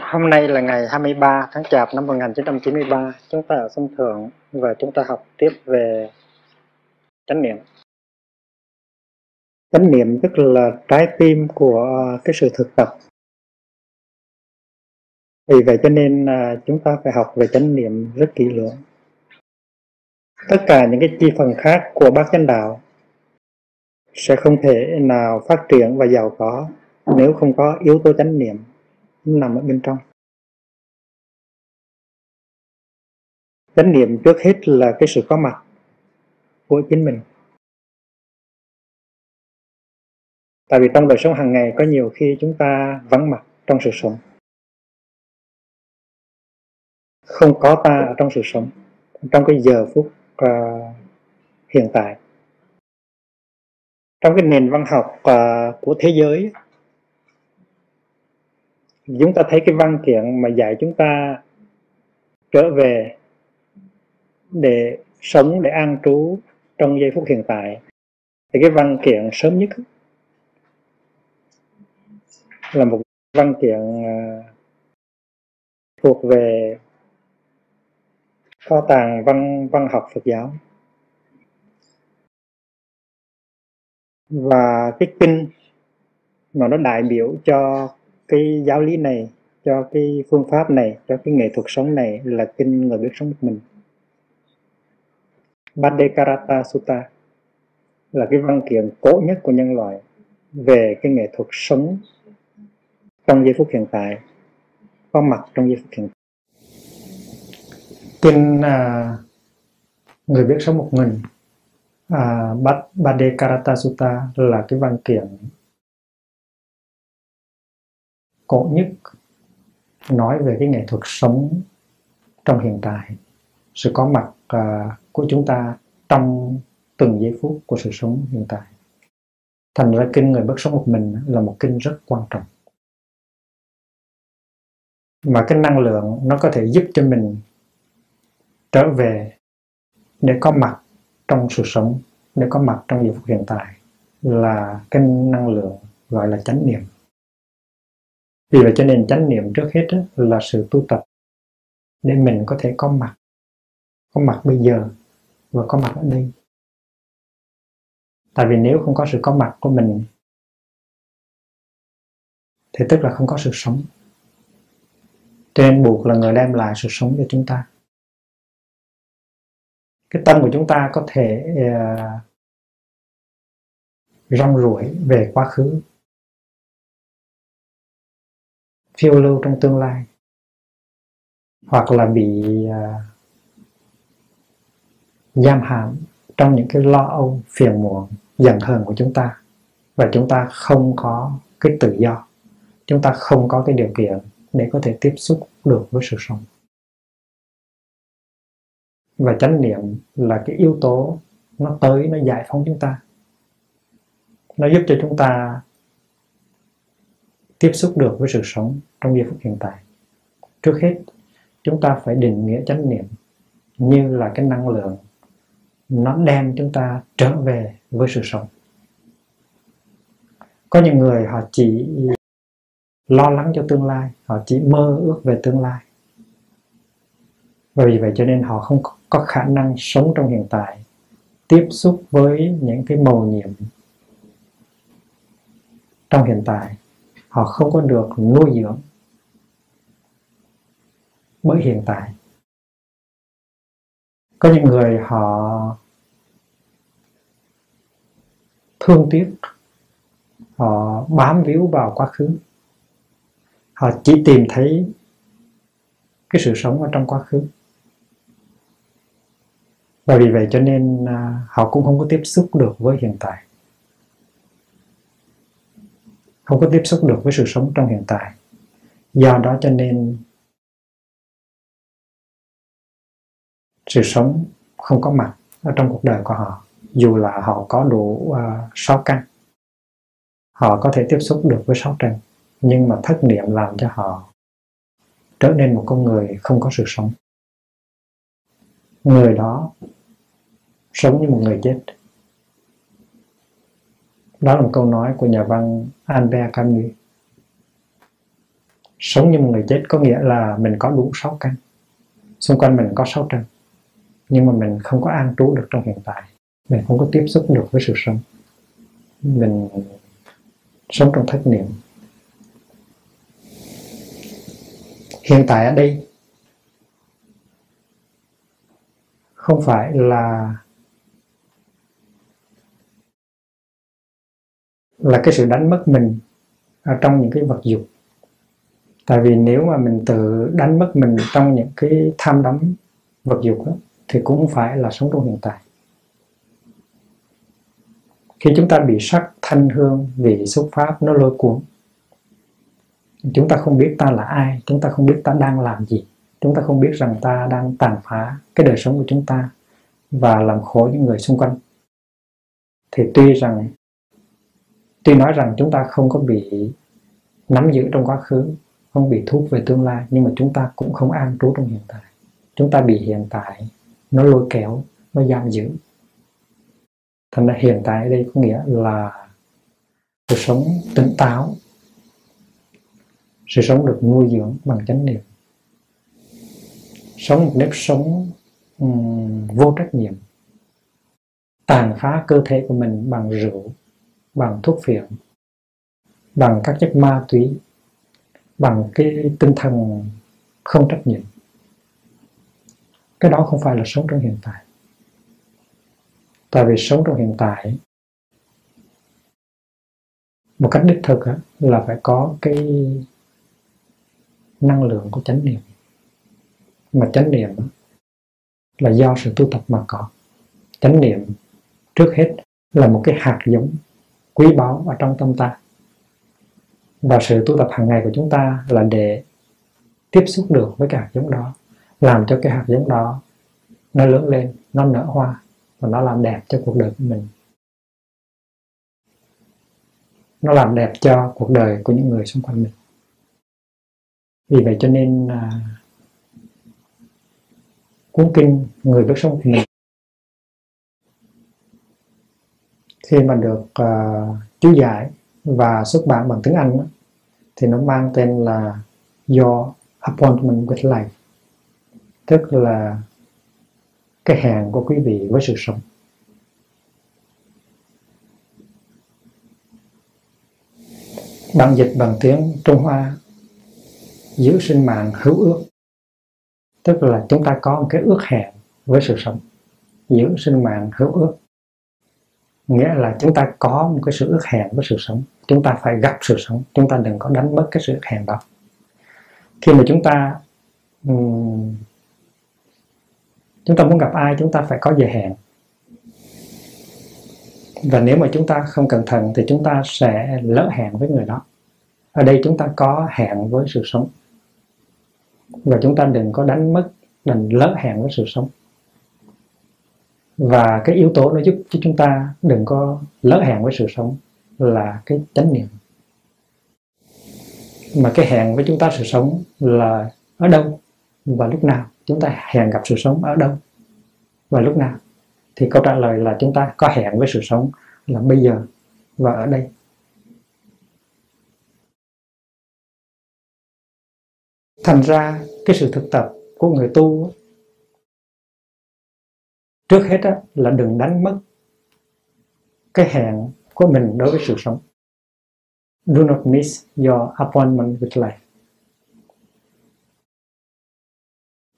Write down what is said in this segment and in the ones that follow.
Hôm nay là ngày 23 tháng Chạp năm 1993, chúng ta ở sân thượng và chúng ta học tiếp về chánh niệm. Chánh niệm tức là trái tim của ờ, cái sự thực tập. Vì vậy cho nên ờ, chúng ta phải học về chánh niệm rất kỹ lưỡng. Tất cả những cái chi phần khác của bác chánh đạo sẽ không thể nào phát triển và giàu có nếu không có yếu tố chánh niệm nằm ở bên trong. Chánh niệm trước hết là cái sự có mặt của chính mình. Tại vì trong đời sống hàng ngày có nhiều khi chúng ta vắng mặt trong sự sống. Không có ta ở trong sự sống trong cái giờ phút uh, hiện tại. Trong cái nền văn học uh, của thế giới chúng ta thấy cái văn kiện mà dạy chúng ta trở về để sống, để an trú trong giây phút hiện tại, thì cái văn kiện sớm nhất là một văn kiện à, thuộc về kho tàng văn văn học Phật giáo. Và cái kinh mà nó đại biểu cho cái giáo lý này cho cái phương pháp này cho cái nghệ thuật sống này là kinh người biết sống một mình. Bhadekarata Sutta là cái văn kiện cổ nhất của nhân loại về cái nghệ thuật sống trong giây phút hiện tại có mặt trong giây phút hiện tại. Kinh à, người biết sống một mình à, Bhadekarata Sutta là cái văn kiện cổ nhất nói về cái nghệ thuật sống trong hiện tại sự có mặt uh, của chúng ta trong từng giây phút của sự sống hiện tại. Thành ra kinh người bất sống một mình là một kinh rất quan trọng. Mà cái năng lượng nó có thể giúp cho mình trở về để có mặt trong sự sống để có mặt trong giây phút hiện tại là cái năng lượng gọi là chánh niệm vì vậy cho nên chánh niệm trước hết là sự tu tập để mình có thể có mặt. Có mặt bây giờ và có mặt ở đây. Tại vì nếu không có sự có mặt của mình thì tức là không có sự sống. Cho nên buộc là người đem lại sự sống cho chúng ta. Cái tâm của chúng ta có thể uh, rong ruổi về quá khứ phiêu lưu trong tương lai. Hoặc là bị uh, giam hãm trong những cái lo âu phiền muộn giận hờn của chúng ta. Và chúng ta không có cái tự do. Chúng ta không có cái điều kiện để có thể tiếp xúc được với sự sống. Và chánh niệm là cái yếu tố nó tới nó giải phóng chúng ta. Nó giúp cho chúng ta tiếp xúc được với sự sống trong giây phút hiện tại. Trước hết, chúng ta phải định nghĩa chánh niệm như là cái năng lượng nó đem chúng ta trở về với sự sống. Có những người họ chỉ lo lắng cho tương lai, họ chỉ mơ ước về tương lai. Và vì vậy cho nên họ không có khả năng sống trong hiện tại, tiếp xúc với những cái màu nhiệm trong hiện tại họ không có được nuôi dưỡng. Bởi hiện tại, có những người họ thương tiếc, họ bám víu vào quá khứ. Họ chỉ tìm thấy cái sự sống ở trong quá khứ. Và vì vậy cho nên à, họ cũng không có tiếp xúc được với hiện tại không có tiếp xúc được với sự sống trong hiện tại. Do đó cho nên sự sống không có mặt ở trong cuộc đời của họ. Dù là họ có đủ uh, sáu căn họ có thể tiếp xúc được với sáu trần nhưng mà thất niệm làm cho họ trở nên một con người không có sự sống. Người đó sống như một người chết đó là một câu nói của nhà văn Albert Camus. Sống như một người chết có nghĩa là mình có đủ sáu căn xung quanh mình có sáu trần, nhưng mà mình không có an trú được trong hiện tại. Mình không có tiếp xúc được với sự sống. Mình sống trong thất niệm. Hiện tại ở đây không phải là là cái sự đánh mất mình ở trong những cái vật dục tại vì nếu mà mình tự đánh mất mình trong những cái tham đắm vật dục đó, thì cũng không phải là sống trong hiện tại. Khi chúng ta bị sắc thanh hương vị xúc pháp nó lôi cuốn chúng ta không biết ta là ai chúng ta không biết ta đang làm gì chúng ta không biết rằng ta đang tàn phá cái đời sống của chúng ta và làm khổ những người xung quanh. Thì tuy rằng tuy nói rằng chúng ta không có bị nắm giữ trong quá khứ không bị thúc về tương lai nhưng mà chúng ta cũng không an trú trong hiện tại. Chúng ta bị hiện tại nó lôi kéo nó giam giữ. Thành ra hiện tại ở đây có nghĩa là cuộc sống tỉnh táo sự sống được nuôi dưỡng bằng chánh niệm. Sống một nếp sống um, vô trách nhiệm tàn phá cơ thể của mình bằng rượu bằng thuốc phiện, bằng các chất ma túy, bằng cái tinh thần không trách nhiệm. Cái đó không phải là sống trong hiện tại. Tại vì sống trong hiện tại, một cách đích thực là phải có cái năng lượng của chánh niệm. Mà chánh niệm là do sự tu tập mà có. Chánh niệm trước hết là một cái hạt giống quý báu ở trong tâm ta. Và sự tu tập hàng ngày của chúng ta là để tiếp xúc được với cái hạt giống đó làm cho cái hạt giống đó nó lớn lên nó nở hoa và nó làm đẹp cho cuộc đời của mình. Nó làm đẹp cho cuộc đời của những người xung quanh mình. Vì vậy cho nên à, cuốn kinh người bước sống của mình khi mà được uh, chú giải và xuất bản bằng tiếng Anh thì nó mang tên là Your Appointment with Life tức là cái hẹn của quý vị với sự sống. Bằng dịch bằng tiếng Trung Hoa giữ sinh mạng hữu ước tức là chúng ta có một cái ước hẹn với sự sống giữ sinh mạng hữu ước nghĩa là chúng ta có một cái sự ước hẹn với sự sống. Chúng ta phải gặp sự sống. Chúng ta đừng có đánh mất cái sự ước hẹn đó. Khi mà chúng ta um, chúng ta muốn gặp ai chúng ta phải có giờ hẹn. Và nếu mà chúng ta không cẩn thận thì chúng ta sẽ lỡ hẹn với người đó. Ở đây chúng ta có hẹn với sự sống. Và chúng ta đừng có đánh mất đừng lỡ hẹn với sự sống và cái yếu tố nó giúp cho chúng ta đừng có lỡ hẹn với sự sống là cái chánh niệm. Mà cái hẹn với chúng ta sự sống là ở đâu? Và lúc nào chúng ta hẹn gặp sự sống ở đâu? Và lúc nào? Thì câu trả lời là chúng ta có hẹn với sự sống là bây giờ và ở đây. Thành ra cái sự thực tập của người tu trước hết là đừng đánh mất cái hẹn của mình đối với sự sống. Do not miss your appointment with life.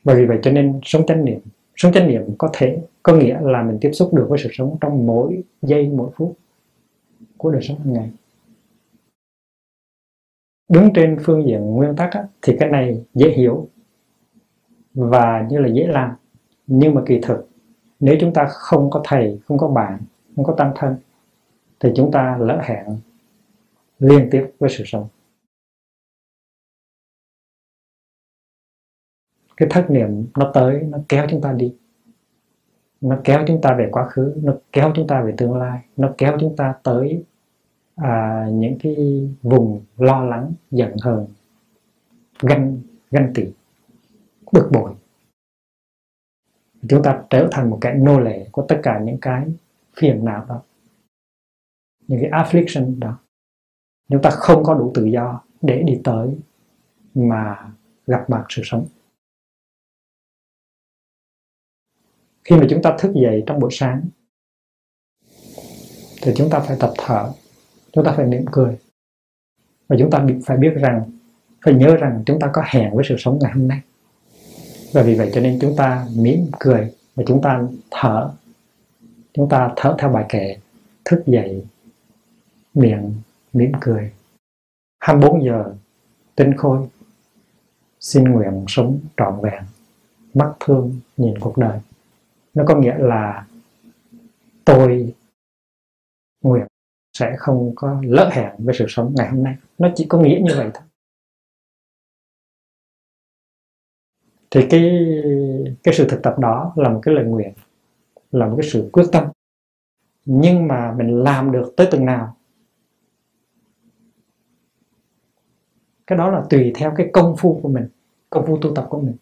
Bởi vì vậy cho nên sống chánh niệm sống chánh niệm có thể có nghĩa là mình tiếp xúc được với sự sống trong mỗi giây mỗi phút của đời sống hàng ngày. Đứng trên phương diện nguyên tắc á, thì cái này dễ hiểu và như là dễ làm. Nhưng mà kỳ thực nếu chúng ta không có thầy không có bạn không có tăng thân thì chúng ta lỡ hẹn liên tiếp với sự sống. Cái thất niệm nó tới nó kéo chúng ta đi. Nó kéo chúng ta về quá khứ nó kéo chúng ta về tương lai nó kéo chúng ta tới à, những cái vùng lo lắng giận hờn ganh ganh tị bực bội chúng ta trở thành một cái nô lệ của tất cả những cái phiền não đó. Những cái affliction đó. Chúng ta không có đủ tự do để đi tới mà gặp mặt sự sống. Khi mà chúng ta thức dậy trong buổi sáng, thì chúng ta phải tập thở, chúng ta phải mỉm cười. Và chúng ta phải biết rằng, phải nhớ rằng chúng ta có hẹn với sự sống ngày hôm nay và vì vậy cho nên chúng ta mỉm cười và chúng ta thở. Chúng ta thở theo bài kệ, thức dậy, miệng mỉm cười. 24 giờ, tinh khôi. Xin nguyện sống trọn vẹn, mắt thương nhìn cuộc đời. Nó có nghĩa là tôi nguyện sẽ không có lỡ hẹn với sự sống ngày hôm nay. Nó chỉ có nghĩa như vậy thôi. Thì cái cái sự thực tập đó là một cái lời nguyện, là một cái sự quyết tâm. Nhưng mà mình làm được tới từng nào, cái đó là tùy theo cái công phu của mình, công phu tu tập của mình.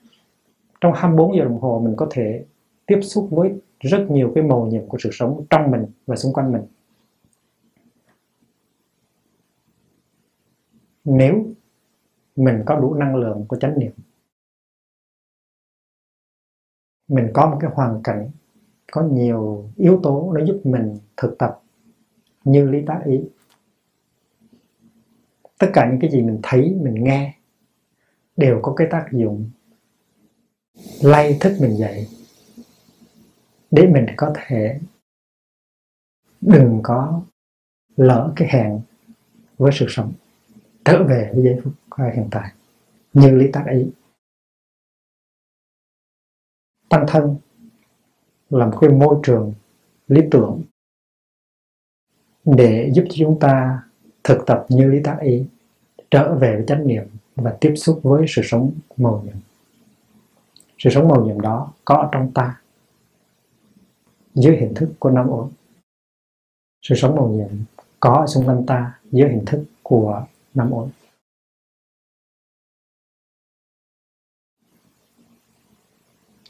Trong 24 giờ đồng hồ, mình có thể tiếp xúc với rất nhiều cái màu nhiệm của sự sống trong mình và xung quanh mình. Nếu mình có đủ năng lượng của chánh niệm mình có một cái hoàn cảnh, có nhiều yếu tố nó giúp mình thực tập như lý tác ý. Tất cả những cái gì mình thấy, mình nghe đều có cái tác dụng lay thức mình dậy để mình có thể đừng có lỡ cái hẹn với sự sống, trở về với giây phút hiện tại như lý tác ý tăng thân là một cái môi trường, lý tưởng, để giúp cho chúng ta thực tập như lý tác ý, trở về với chánh niệm và tiếp xúc với sự sống màu nhiệm. Sự sống màu nhiệm đó có ở trong ta, dưới hình thức của năm ổn. Sự sống màu nhiệm có ở xung quanh ta, dưới hình thức của năm ổn.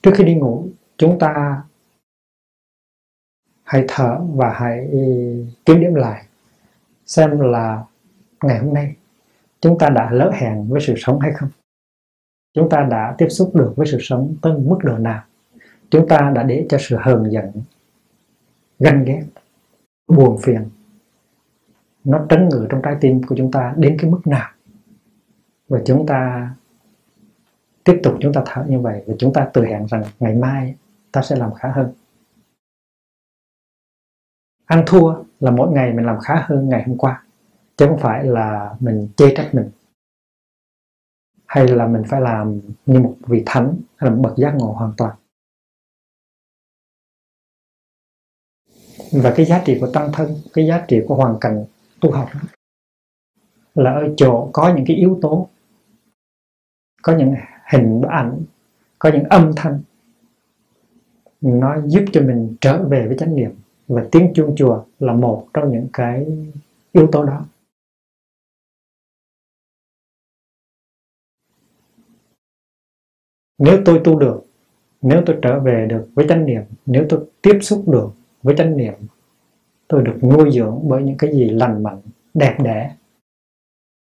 Trước khi đi ngủ, chúng ta hãy thở và hãy kiểm điểm lại, xem là ngày hôm nay chúng ta đã lỡ hẹn với sự sống hay không. Chúng ta đã tiếp xúc được với sự sống tới mức độ nào. Chúng ta đã để cho sự hờn giận, ganh ghét, buồn phiền, nó trấn ngự trong trái tim của chúng ta đến cái mức nào. Và chúng ta tiếp tục chúng ta thở như vậy và chúng ta tự hẹn rằng ngày mai ta sẽ làm khá hơn. Ăn thua là mỗi ngày mình làm khá hơn ngày hôm qua, chứ không phải là mình chê trách mình. Hay là mình phải làm như một vị thánh, hay là một bậc giác ngộ hoàn toàn. Và cái giá trị của tăng thân, cái giá trị của hoàn cảnh tu học là ở chỗ có những cái yếu tố, có những hình ảnh, có những âm thanh. Nó giúp cho mình trở về với chánh niệm và tiếng chuông chùa là một trong những cái yếu tố đó. Nếu tôi tu được, nếu tôi trở về được với chánh niệm, nếu tôi tiếp xúc được với chánh niệm, tôi được nuôi dưỡng bởi những cái gì lành mạnh, đẹp đẽ.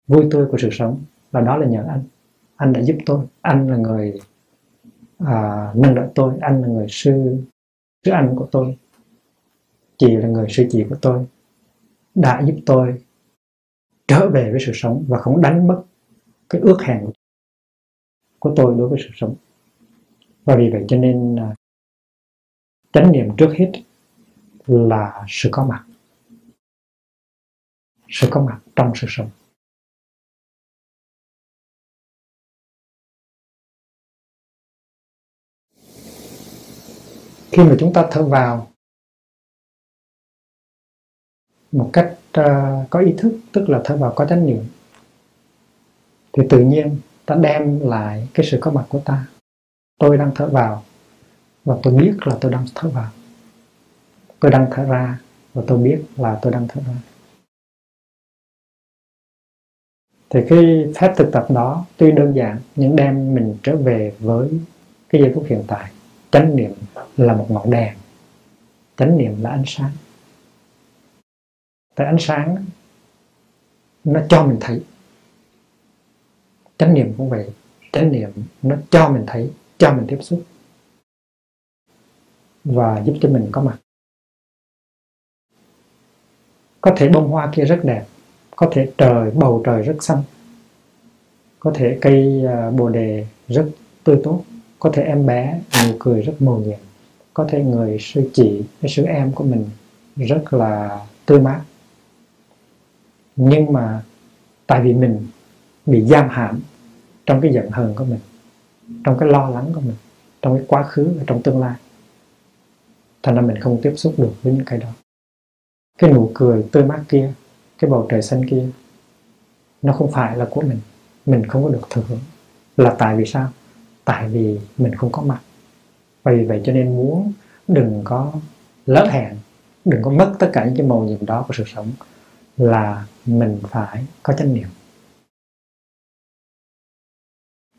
Vui tươi của sự sống, và đó là nhờ anh anh đã giúp tôi. Anh là người à, nâng đỡ tôi. Anh là người sư sư anh của tôi. Chị là người sư chị của tôi. Đã giúp tôi trở về với sự sống và không đánh mất cái ước hẹn của tôi đối với sự sống. Và vì vậy cho nên à, chánh niệm trước hết là sự có mặt. Sự có mặt trong sự sống. Khi mà chúng ta thở vào một cách uh, có ý thức tức là thở vào có chánh niệm thì tự nhiên ta đem lại cái sự có mặt của ta. Tôi đang thở vào và tôi biết là tôi đang thở vào. Tôi đang thở ra và tôi biết là tôi đang thở ra. Thì cái phép thực tập đó tuy đơn giản nhưng đem mình trở về với cái giây phút hiện tại chánh niệm là một ngọn đèn. Chánh niệm là ánh sáng. Tại ánh sáng, nó cho mình thấy. Chánh niệm cũng vậy. Chánh niệm nó cho mình thấy, cho mình tiếp xúc. Và giúp cho mình có mặt. Có thể bông hoa kia rất đẹp. Có thể trời, bầu trời rất xanh. Có thể cây à, bồ đề rất tươi tốt có thể em bé nụ cười rất mầu nhiệm có thể người sư chị hay sư em của mình rất là tươi mát. Nhưng mà tại vì mình bị giam hãm trong cái giận hờn của mình, trong cái lo lắng của mình, trong cái quá khứ và trong tương lai, thành ra mình không tiếp xúc được với những cái đó. Cái nụ cười tươi mát kia, cái bầu trời xanh kia, nó không phải là của mình. Mình không có được thừa hưởng. Là tại vì sao? Tại vì mình không có mặt. Và vì vậy cho nên muốn đừng có lỡ hẹn, đừng có mất tất cả những cái màu nhiệm đó của sự sống là mình phải có chánh niệm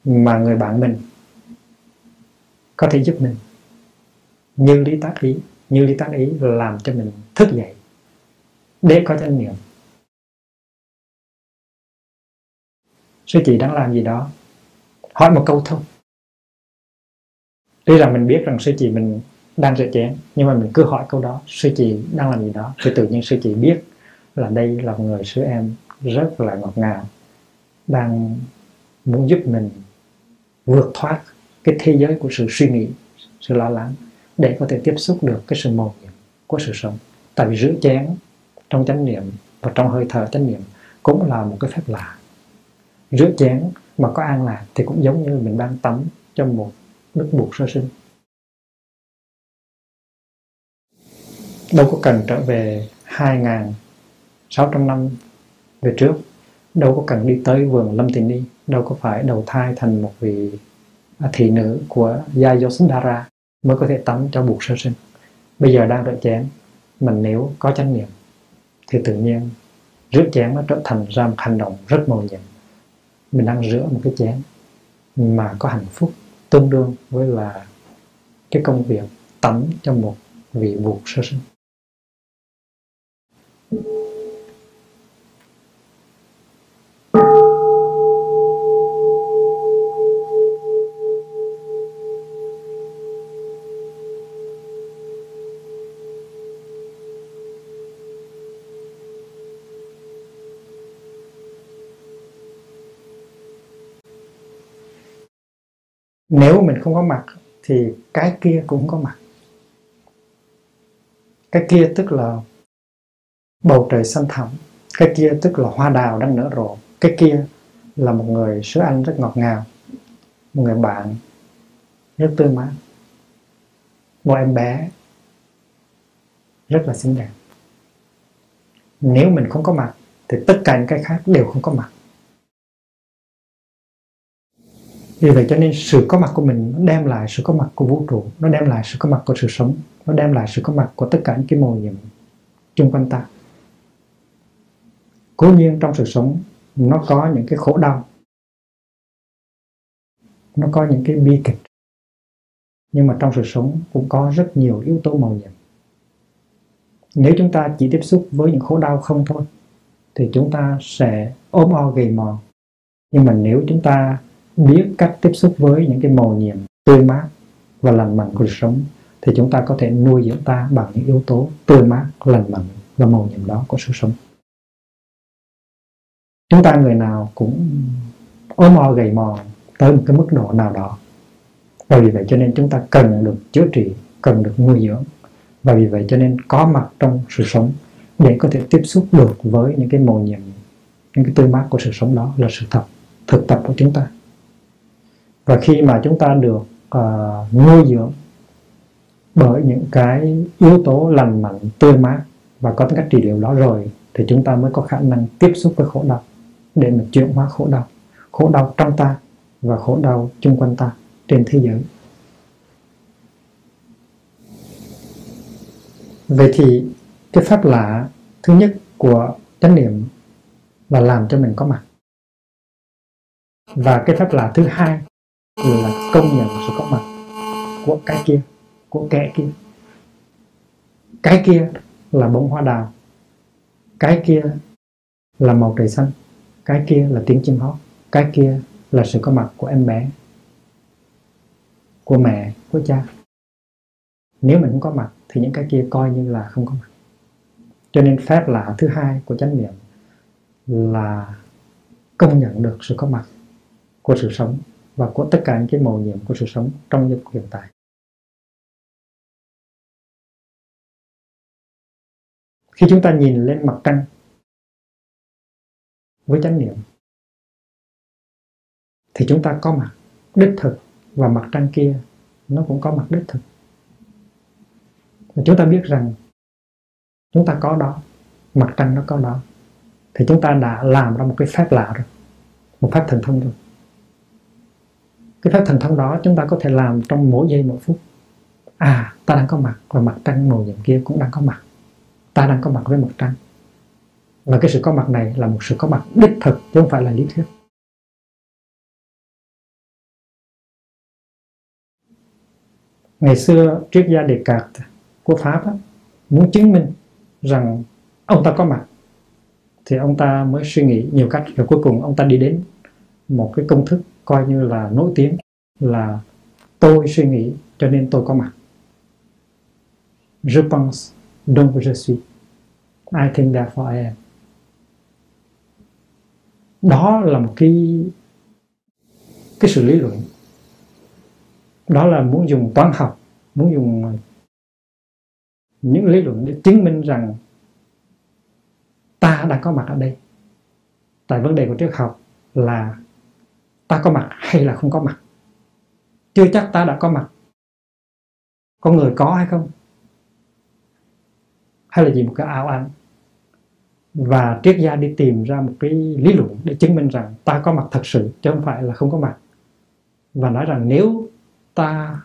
mà người bạn mình có thể giúp mình. Như lý tác ý, như lý tác ý làm cho mình thức dậy để có chánh niệm sư chị đang làm gì đó, hỏi một câu thôi tuy rằng mình biết rằng sư chị mình đang rửa chén, nhưng mà mình cứ hỏi câu đó, sư chị đang làm gì đó? Thì tự nhiên sư chị biết là đây là một người sư em rất là ngọt ngào, đang muốn giúp mình vượt thoát cái thế giới của sự suy nghĩ, sự lo lắng để có thể tiếp xúc được cái sự mầu nhiệm của sự sống. Tại vì rửa chén trong chánh niệm và trong hơi thở chánh niệm cũng là một cái phép lạ. Rửa chén mà có an lạc thì cũng giống như mình đang tắm trong một đức buộc sơ sinh. Đâu có cần trở về 2.600 năm về trước. Đâu có cần đi tới vườn Lâm Tỳ Ni. Đâu có phải đầu thai thành một vị à, thị nữ của Yayosundara mới có thể tắm cho buộc sơ sinh. Bây giờ đang rửa chén. Mình nếu có chánh niệm, thì tự nhiên rửa chén nó trở thành ra một hành động rất màu nhiệm. Mình đang rửa một cái chén mà có hạnh phúc tương đương với là cái công việc tắm cho một vị buộc sơ sinh. Nếu mình không có mặt, thì cái kia cũng có mặt. Cái kia tức là bầu trời xanh thẳm, cái kia tức là hoa đào đang nở rộ, cái kia là một người sứ anh rất ngọt ngào, một người bạn rất tươi mát. Một em bé rất là xinh đẹp. Nếu mình không có mặt, thì tất cả những cái khác đều không có mặt. Vì vậy cho nên sự có mặt của mình nó đem lại sự có mặt của vũ trụ, nó đem lại sự có mặt của sự sống, nó đem lại sự có mặt của tất cả những cái màu nhiệm chung quanh ta. Cố nhiên trong sự sống nó có những cái khổ đau, nó có những cái bi kịch, nhưng mà trong sự sống cũng có rất nhiều yếu tố màu nhiệm. Nếu chúng ta chỉ tiếp xúc với những khổ đau không thôi, thì chúng ta sẽ ốm o gầy mòn. Nhưng mà nếu chúng ta biết cách tiếp xúc với những cái màu nhiệm tươi mát và lành mạnh của cuộc sống thì chúng ta có thể nuôi dưỡng ta bằng những yếu tố tươi mát, lành mạnh và màu nhiệm đó của sự sống. Chúng ta người nào cũng ốm o gầy mòn tới một cái mức độ nào đó. Và vì vậy cho nên chúng ta cần được chữa trị, cần được nuôi dưỡng. Và vì vậy cho nên có mặt trong sự sống để có thể tiếp xúc được với những cái màu nhiệm, những cái tươi mát của sự sống đó là sự thật, thực tập của chúng ta và khi mà chúng ta được uh, nuôi dưỡng bởi những cái yếu tố lành mạnh tươi mát và có tính cách trị liệu đó rồi thì chúng ta mới có khả năng tiếp xúc với khổ đau để mà chuyển hóa khổ đau khổ đau trong ta và khổ đau chung quanh ta trên thế giới. Vậy thì cái pháp lạ thứ nhất của chánh niệm là làm cho mình có mặt. Và cái pháp lạ thứ hai là công nhận sự có mặt của cái kia, của kẻ kia. Cái kia là bông hoa đào, cái kia là màu trời xanh, cái kia là tiếng chim hót, cái kia là sự có mặt của em bé, của mẹ, của cha. Nếu mình không có mặt thì những cái kia coi như là không có mặt. Cho nên phép lạ thứ hai của chánh niệm là công nhận được sự có mặt của sự sống và của tất cả những cái màu nhiệm của sự sống trong giây phút hiện tại. Khi chúng ta nhìn lên mặt trăng với chánh niệm, thì chúng ta có mặt đích thực và mặt trăng kia nó cũng có mặt đích thực. Và chúng ta biết rằng chúng ta có đó, mặt trăng nó có đó, thì chúng ta đã làm ra một cái phép lạ rồi, một phép thần thông rồi cái phép thần thông đó chúng ta có thể làm trong mỗi giây mỗi phút. À ta đang có mặt và mặt trăng màu nhiệm kia cũng đang có mặt. Ta đang có mặt với mặt trăng. Và cái sự có mặt này là một sự có mặt đích thực chứ không phải là lý thuyết. Ngày xưa triết gia đề cạc của pháp á, muốn chứng minh rằng ông ta có mặt thì ông ta mới suy nghĩ nhiều cách rồi cuối cùng ông ta đi đến một cái công thức coi như là nổi tiếng, là tôi suy nghĩ cho nên tôi có mặt. Je pense donc je suis. I think therefore I am. Đó là một cái cái sự lý luận. Đó là muốn dùng toán học, muốn dùng những lý luận để chứng minh rằng ta đã có mặt ở đây. Tại vấn đề của triết học là ta có mặt hay là không có mặt? Chưa chắc ta đã có mặt. Con người có hay không? Hay là gì một cái ảo ảnh và triết gia đi tìm ra một cái lý luận để chứng minh rằng ta có mặt thật sự, chứ không phải là không có mặt. Và nói rằng nếu ta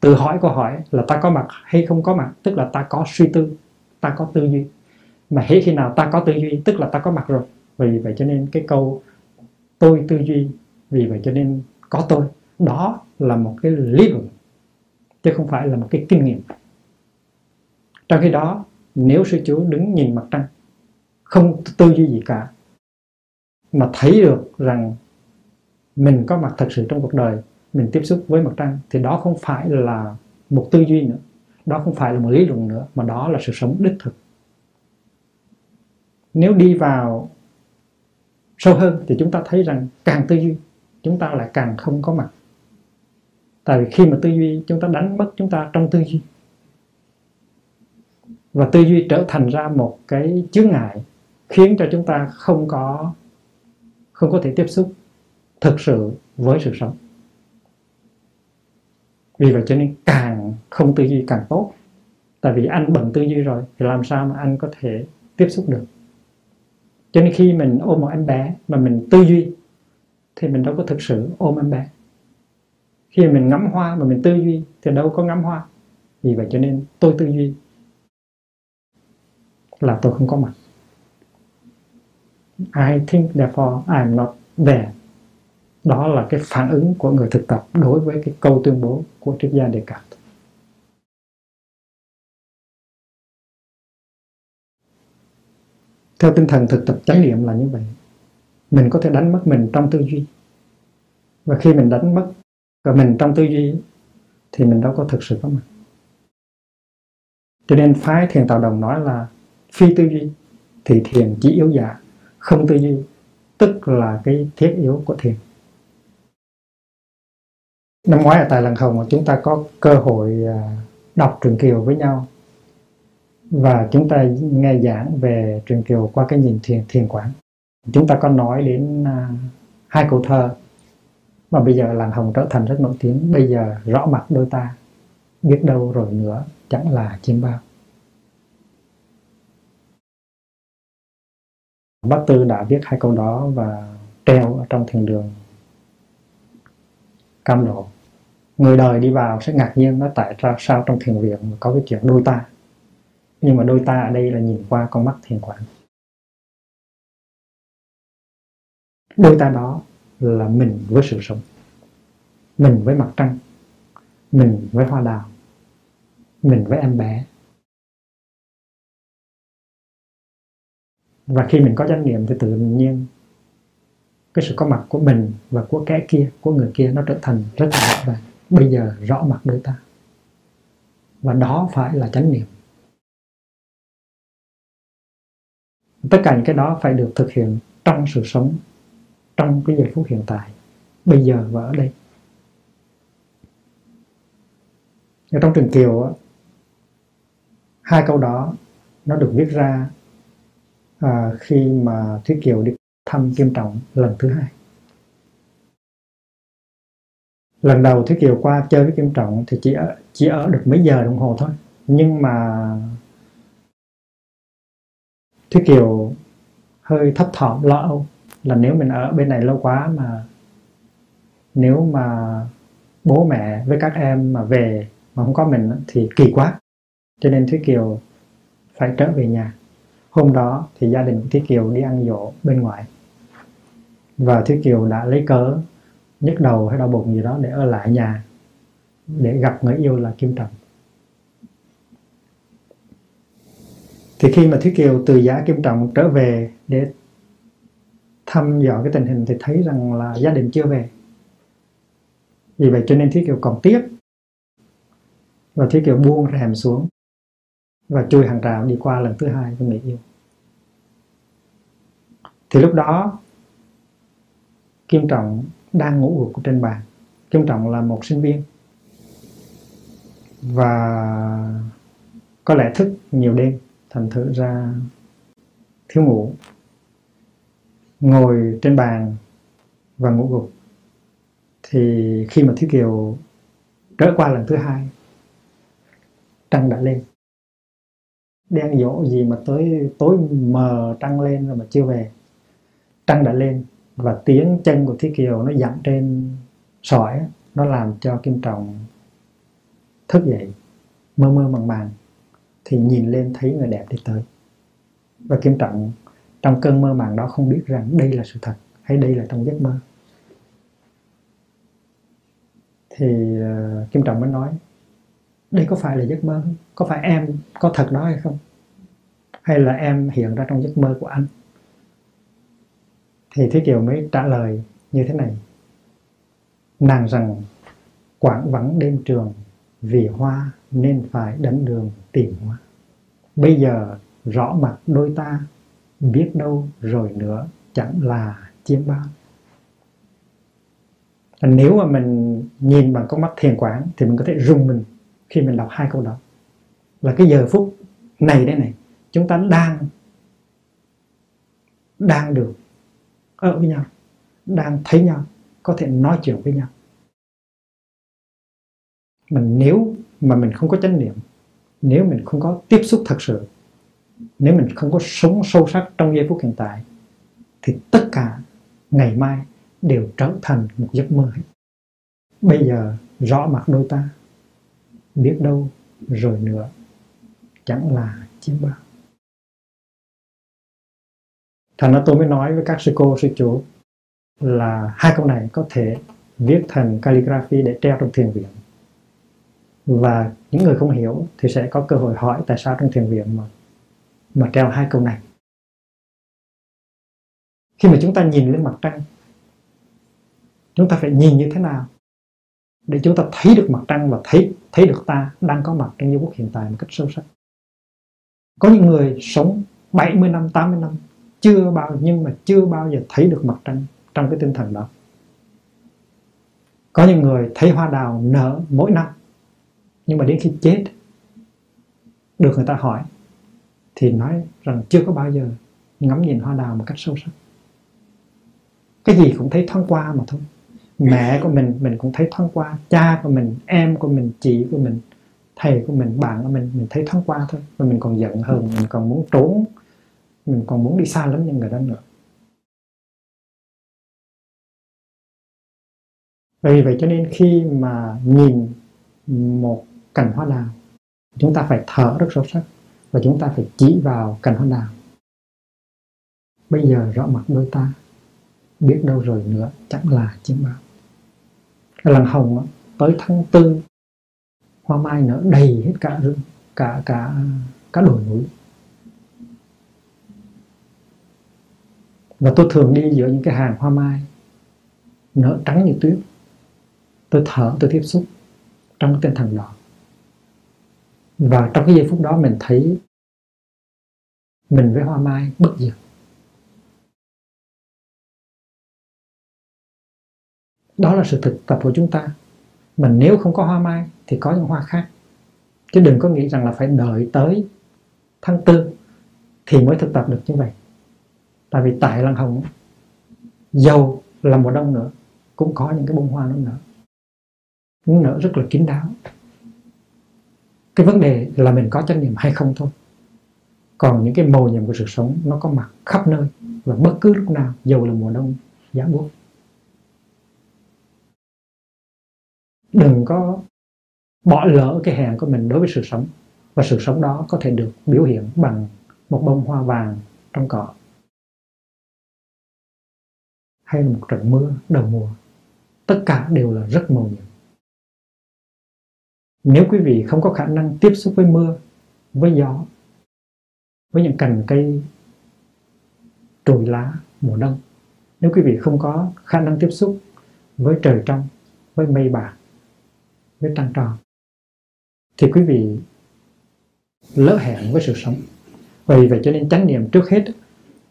tự hỏi câu hỏi là ta có mặt hay không có mặt, tức là ta có suy tư, ta có tư duy. Mà hết khi nào ta có tư duy, tức là ta có mặt rồi. Vì vậy cho nên cái câu tôi tư duy vì vậy cho nên có tôi, đó là một cái lý luận, chứ không phải là một cái kinh nghiệm. Trong khi đó, nếu sư chú đứng nhìn mặt trăng, không tư duy gì cả, mà thấy được rằng mình có mặt thật sự trong cuộc đời, mình tiếp xúc với mặt trăng, thì đó không phải là một tư duy nữa, đó không phải là một lý luận nữa, mà đó là sự sống đích thực. Nếu đi vào sâu hơn thì chúng ta thấy rằng càng tư duy chúng ta lại càng không có mặt. Tại vì khi mà tư duy chúng ta đánh mất chúng ta trong tư duy, và tư duy trở thành ra một cái chướng ngại khiến cho chúng ta không có không có thể tiếp xúc thực sự với sự sống. Vì vậy cho nên càng không tư duy càng tốt. Tại vì anh bận tư duy rồi thì làm sao mà anh có thể tiếp xúc được? Cho nên khi mình ôm một em bé mà mình tư duy thì mình đâu có thực sự ôm em bé. Khi mình ngắm hoa mà mình tư duy thì đâu có ngắm hoa. Vì vậy cho nên tôi tư duy là tôi không có mặt. I think, therefore I'm not there. Đó là cái phản ứng của người thực tập đối với cái câu tuyên bố của triết gia đề cập theo tinh thần thực tập chánh niệm là như vậy mình có thể đánh mất mình trong tư duy. Và khi mình đánh mất và mình trong tư duy thì mình đâu có thực sự có mặt. Cho nên phái thiền tạo đồng nói là phi tư duy thì thiền chỉ yếu giả, không tư duy tức là cái thiết yếu của thiền. Năm ngoái ở tại Làng Hồng, chúng ta có cơ hội à, đọc truyền Kiều với nhau. Và chúng ta nghe giảng về truyền Kiều qua cái nhìn thiền thiền quán chúng ta có nói đến à, hai câu thơ, mà bây giờ làng hồng trở thành rất nổi tiếng. Bây giờ rõ mặt đôi ta, biết đâu rồi nữa chẳng là chim bao. Bác Tư đã viết hai câu đó và treo ở trong thiền đường cam lộ. Người đời đi vào sẽ ngạc nhiên nó tại ra sao trong thiền viện có cái chuyện đôi ta. Nhưng mà đôi ta ở đây là nhìn qua con mắt thiền quán. Đôi ta đó là mình với sự sống, mình với mặt trăng, mình với hoa đào, mình với em bé. Và khi mình có chánh niệm thì tự nhiên cái sự có mặt của mình và của kẻ kia, của người kia nó trở thành rất là rõ ràng bây giờ rõ mặt đôi ta. Và đó phải là chánh niệm. Tất cả những cái đó phải được thực hiện trong sự sống trong cái giờ phút hiện tại bây giờ và ở đây. Ở trong trường kiều hai câu đó nó được viết ra à, khi mà thúy kiều đi thăm kim trọng lần thứ hai. Lần đầu thúy kiều qua chơi với kim trọng thì chỉ ở, chỉ ở được mấy giờ đồng hồ thôi. Nhưng mà thúy kiều hơi thấp thỏm lo âu là nếu mình ở bên này lâu quá mà nếu mà bố mẹ với các em mà về mà không có mình thì kỳ quá. Cho nên Thúy Kiều phải trở về nhà. Hôm đó thì gia đình của Thúy Kiều đi ăn dỗ bên ngoài. Và Thúy Kiều đã lấy cớ nhức đầu hay đau bụng gì đó để ở lại nhà, để gặp người yêu là Kim Trọng thì khi mà Thúy Kiều từ giá Kim Trọng trở về để thăm dò cái tình hình thì thấy rằng là gia đình chưa về. Vì vậy cho nên Thúy Kiều còn tiếc. Và Thúy Kiều buông rèm xuống và chui hàng rào đi qua lần thứ hai với người yêu. Thì lúc đó, Kim Trọng đang ngủ gục trên bàn. Kim Trọng là một sinh viên. Và có lẽ thức nhiều đêm, thành thử ra thiếu ngủ ngồi trên bàn và ngủ gục. Thì khi mà Thúy Kiều trở qua lần thứ hai, trăng đã lên. Đen dỗ gì mà tới tối mờ trăng lên rồi mà chưa về. Trăng đã lên và tiếng chân của Thúy Kiều nó dặn trên sỏi nó làm cho Kim Trọng thức dậy, mơ mơ màng màng, thì nhìn lên thấy người đẹp đi tới. Và Kim Trọng trong cơn mơ màng đó không biết rằng đây là sự thật hay đây là trong giấc mơ. Thì uh, Kim Trọng mới nói đây có phải là giấc mơ không? có phải em có thật đó hay không? Hay là em hiện ra trong giấc mơ của anh? Thì Thúy Kiều mới trả lời như thế này nàng rằng quảng vắng đêm trường vì hoa nên phải đánh đường tìm hoa. Bây giờ rõ mặt đôi ta biết đâu rồi nữa chẳng là chiếm bao. Nếu mà mình nhìn bằng con mắt thiền quán thì mình có thể rung mình khi mình đọc hai câu đó. Là cái giờ phút này đây này, chúng ta đang đang được ở với nhau, đang thấy nhau, có thể nói chuyện với nhau. Mình nếu mà mình không có chánh niệm, nếu mình không có tiếp xúc thật sự nếu mình không có sống sâu sắc trong giây phút hiện tại, thì tất cả ngày mai đều trở thành một giấc mơ bây giờ rõ mặt đôi ta, biết đâu rồi nữa chẳng là chiếm bao thành ra tôi mới nói với các sư cô, sư chủ là hai câu này có thể viết thành calligraphy để treo trong thiền viện. Và những người không hiểu thì sẽ có cơ hội hỏi tại sao trong thiền viện mà mà treo hai câu này. Khi mà chúng ta nhìn lên mặt trăng, chúng ta phải nhìn như thế nào để chúng ta thấy được mặt trăng và thấy thấy được ta đang có mặt trong giây phút hiện tại một cách sâu sắc? Có những người sống 70 năm 80 năm, chưa bao, nhưng mà chưa bao giờ thấy được mặt trăng trong cái tinh thần đó. Có những người thấy hoa đào nở mỗi năm, nhưng mà đến khi chết, được người ta hỏi thì nói rằng chưa có bao giờ ngắm nhìn hoa đào một cách sâu sắc. Cái gì cũng thấy thoáng qua mà thôi. Mẹ của mình mình cũng thấy thoáng qua. Cha của mình, em của mình, chị của mình, thầy của mình, bạn của mình mình thấy thoáng qua thôi. Mà mình còn giận hơn mình còn muốn trốn. Mình còn muốn đi xa lắm những người đó nữa. Vì vậy cho nên khi mà nhìn một cành hoa đào, chúng ta phải thở rất sâu sắc và chúng ta phải chỉ vào cành hoa đào bây giờ rõ mặt đôi ta. Biết đâu rồi nữa chẳng là chiếm bao cái lần hồng tới tháng tư, hoa mai nở đầy hết cả rừng, cả cả cả đồi núi. Và tôi thường đi giữa những cái hàng hoa mai, nở trắng như tuyết. Tôi thở, tôi tiếp xúc trong cái tinh thần đó và trong cái giây phút đó mình thấy mình với hoa mai bất diệt. Đó là sự thực tập của chúng ta. Mà nếu không có hoa mai thì có những hoa khác. Chứ đừng có nghĩ rằng là phải đợi tới tháng tư thì mới thực tập được như vậy. Tại vì tại lăng hồng dầu là mùa đông nữa, cũng có những cái bông hoa nó nở. Nó nở rất là kín đáo cái vấn đề là mình có chánh niệm hay không thôi. Còn những cái màu nhiệm của sự sống nó có mặt khắp nơi và bất cứ lúc nào dầu là mùa đông, giá buốt đừng có bỏ lỡ cái hẹn của mình đối với sự sống và sự sống đó có thể được biểu hiện bằng một bông hoa vàng trong cỏ hay là một trận mưa đầu mùa. Tất cả đều là rất màu nhiệm nếu quý vị không có khả năng tiếp xúc với mưa, với gió, với những cành cây, trồi lá, mùa đông, nếu quý vị không có khả năng tiếp xúc với trời trong, với mây bạc với trăng tròn, thì quý vị lỡ hẹn với sự sống. Vì vậy cho nên chánh niệm trước hết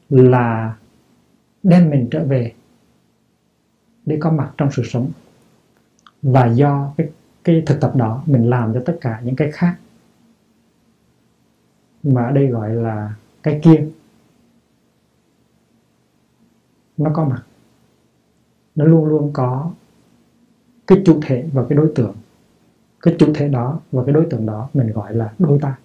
là đem mình trở về để có mặt trong sự sống. Và do cái cái thực tập đó, mình làm cho tất cả những cái khác. Mà ở đây gọi là cái kia. Nó có mặt. Nó luôn luôn có cái chủ thể và cái đối tượng. Cái chủ thể đó và cái đối tượng đó mình gọi là đôi ta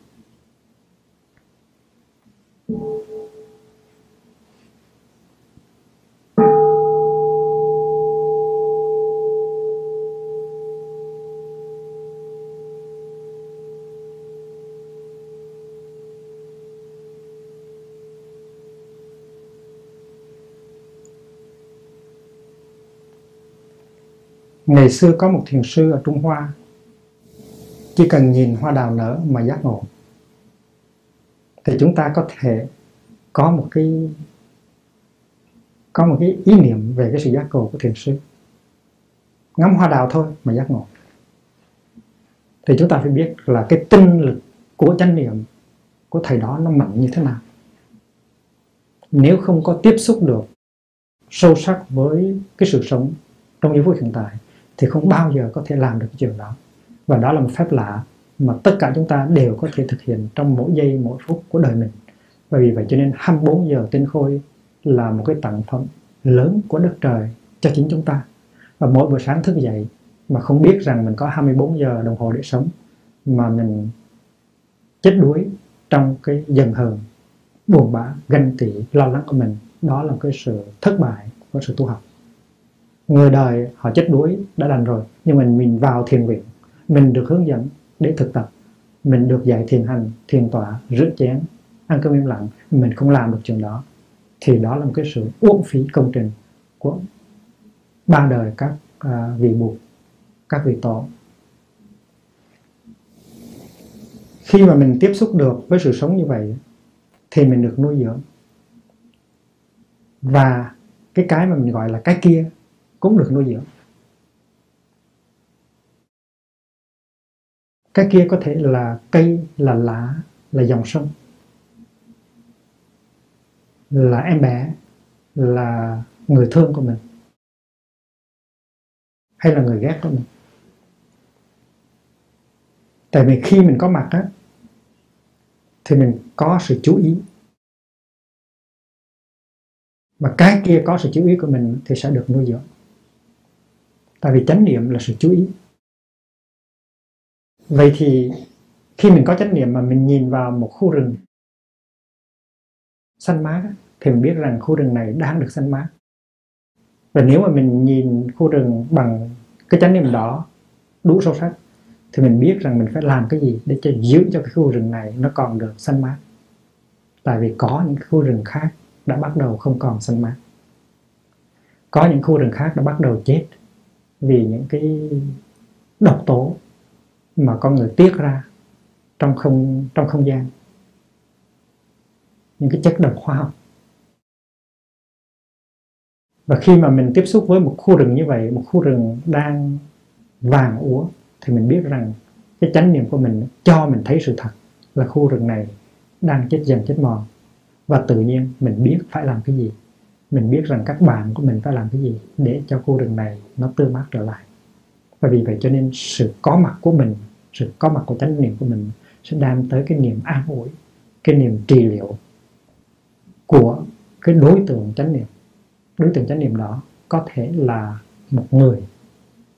Ngày xưa có một thiền sư ở Trung Hoa. Chỉ cần nhìn hoa đào nở mà giác ngộ. Thì chúng ta có thể có một cái, có một cái ý niệm về cái sự giác ngộ của thiền sư. Ngắm hoa đào thôi mà giác ngộ. Thì chúng ta phải biết là cái tinh lực của chánh niệm của thầy đó nó mạnh như thế nào. Nếu không có tiếp xúc được sâu sắc với cái sự sống trong giây phút hiện tại thì không bao giờ có thể làm được cái chuyện đó. Và đó là một phép lạ mà tất cả chúng ta đều có thể thực hiện trong mỗi giây, mỗi phút của đời mình. Và vì vậy cho nên 24 giờ tinh khôi là một cái tặng phẩm lớn của đất trời cho chính chúng ta. Và mỗi buổi sáng thức dậy mà không biết rằng mình có 24 giờ đồng hồ để sống, mà mình chết đuối trong cái dần hờn, buồn bã, ganh tị, lo lắng của mình, đó là cái sự thất bại của sự tu học người đời họ chết đuối đã đành rồi. Nhưng mình mình vào thiền viện mình được hướng dẫn để thực tập. Mình được dạy thiền hành thiền tọa rửa chén ăn cơm im lặng. Mình không làm được chuyện đó. Thì đó là một cái sự uổng phí công trình của ba đời các à, vị buộc các vị tổ. Khi mà mình tiếp xúc được với sự sống như vậy thì mình được nuôi dưỡng. Và cái cái mà mình gọi là cái kia cũng được nuôi dưỡng. Cái kia có thể là cây, là lá, là dòng sông. Là em bé, là người thương của mình. Hay là người ghét của mình. Tại vì khi mình có mặt á, thì mình có sự chú ý. Mà cái kia có sự chú ý của mình thì sẽ được nuôi dưỡng tại vì chánh niệm là sự chú ý. Vậy thì khi mình có chánh niệm mà mình nhìn vào một khu rừng xanh mát thì mình biết rằng khu rừng này đang được xanh mát. Và nếu mà mình nhìn khu rừng bằng cái chánh niệm đó đủ sâu sắc, thì mình biết rằng mình phải làm cái gì để cho giữ cho cái khu rừng này nó còn được xanh mát. Tại vì có những khu rừng khác đã bắt đầu không còn xanh mát. Có những khu rừng khác đã bắt đầu chết vì những cái độc tố mà con người tiết ra trong không trong không gian. Những cái chất độc hóa học. Và khi mà mình tiếp xúc với một khu rừng như vậy, một khu rừng đang vàng úa, thì mình biết rằng cái chánh niệm của mình cho mình thấy sự thật là khu rừng này đang chết dần, chết mòn. Và tự nhiên mình biết phải làm cái gì mình biết rằng các bạn của mình phải làm cái gì để cho khu rừng này nó tươi mát trở lại. Và vì vậy cho nên sự có mặt của mình, sự có mặt của chánh niệm của mình sẽ đem tới cái niềm an ủi, cái niềm trị liệu của cái đối tượng chánh niệm. Đối tượng chánh niệm đó có thể là một người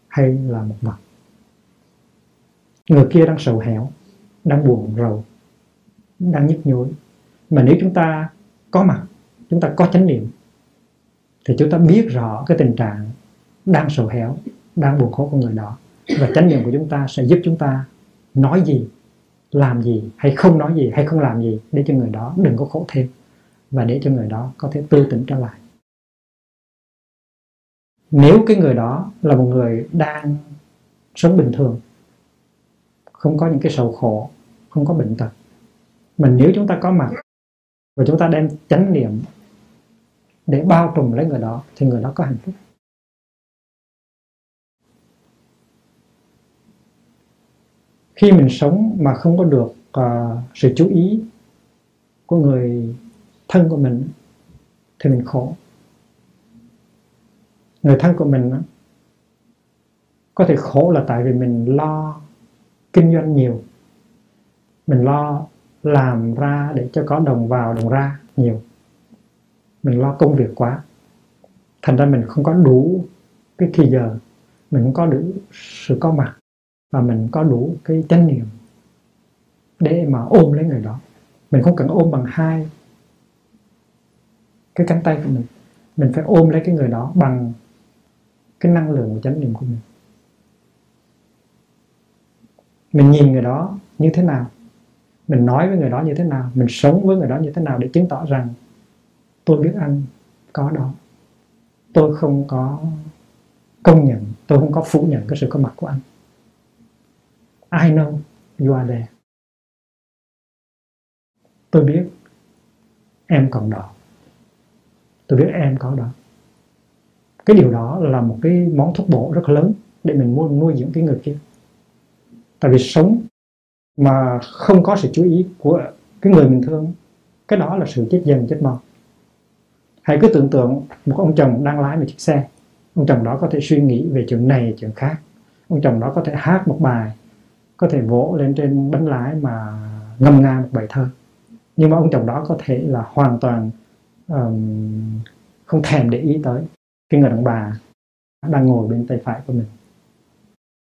hay là một vật. Người kia đang sầu hẻo, đang buồn rầu, đang nhức nhối. Mà nếu chúng ta có mặt, chúng ta có chánh niệm thì chúng ta biết rõ cái tình trạng đang sầu héo đang buồn khổ của người đó. Và chánh niệm của chúng ta sẽ giúp chúng ta nói gì, làm gì, hay không nói gì, hay không làm gì để cho người đó đừng có khổ thêm. Và để cho người đó có thể tư tỉnh trở lại. Nếu cái người đó là một người đang sống bình thường, không có những cái sầu khổ, không có bệnh tật, mà nếu chúng ta có mặt và chúng ta đem chánh niệm để bao trùm lấy người đó thì người đó có hạnh phúc. Khi mình sống mà không có được uh, sự chú ý của người thân của mình thì mình khổ. Người thân của mình có thể khổ là tại vì mình lo kinh doanh nhiều. Mình lo làm ra để cho có đồng vào đồng ra nhiều mình lo công việc quá. Thành ra mình không có đủ cái thì giờ, mình không có đủ sự có mặt và mình có đủ cái chánh niệm để mà ôm lấy người đó. Mình không cần ôm bằng hai cái cánh tay của mình. Mình phải ôm lấy cái người đó bằng cái năng lượng của chánh niệm của mình. Mình nhìn người đó như thế nào? Mình nói với người đó như thế nào? Mình sống với người đó như thế nào để chứng tỏ rằng tôi biết anh có đó. Tôi không có công nhận, tôi không có phủ nhận cái sự có mặt của anh. I know you are there. Tôi biết em còn đó. Tôi biết em có đó. Cái điều đó là một cái món thuốc bổ rất lớn để mình nuôi nuôi dưỡng cái người kia. Tại vì sống mà không có sự chú ý của cái người mình thương, cái đó là sự chết dần, chết mòn hãy cứ tưởng tượng một ông chồng đang lái một chiếc xe. Ông chồng đó có thể suy nghĩ về chuyện này chuyện khác. Ông chồng đó có thể hát một bài có thể vỗ lên trên bánh lái mà ngâm nga một bài thơ. Nhưng mà ông chồng đó có thể là hoàn toàn um, không thèm để ý tới cái người đàn bà đang ngồi bên tay phải của mình.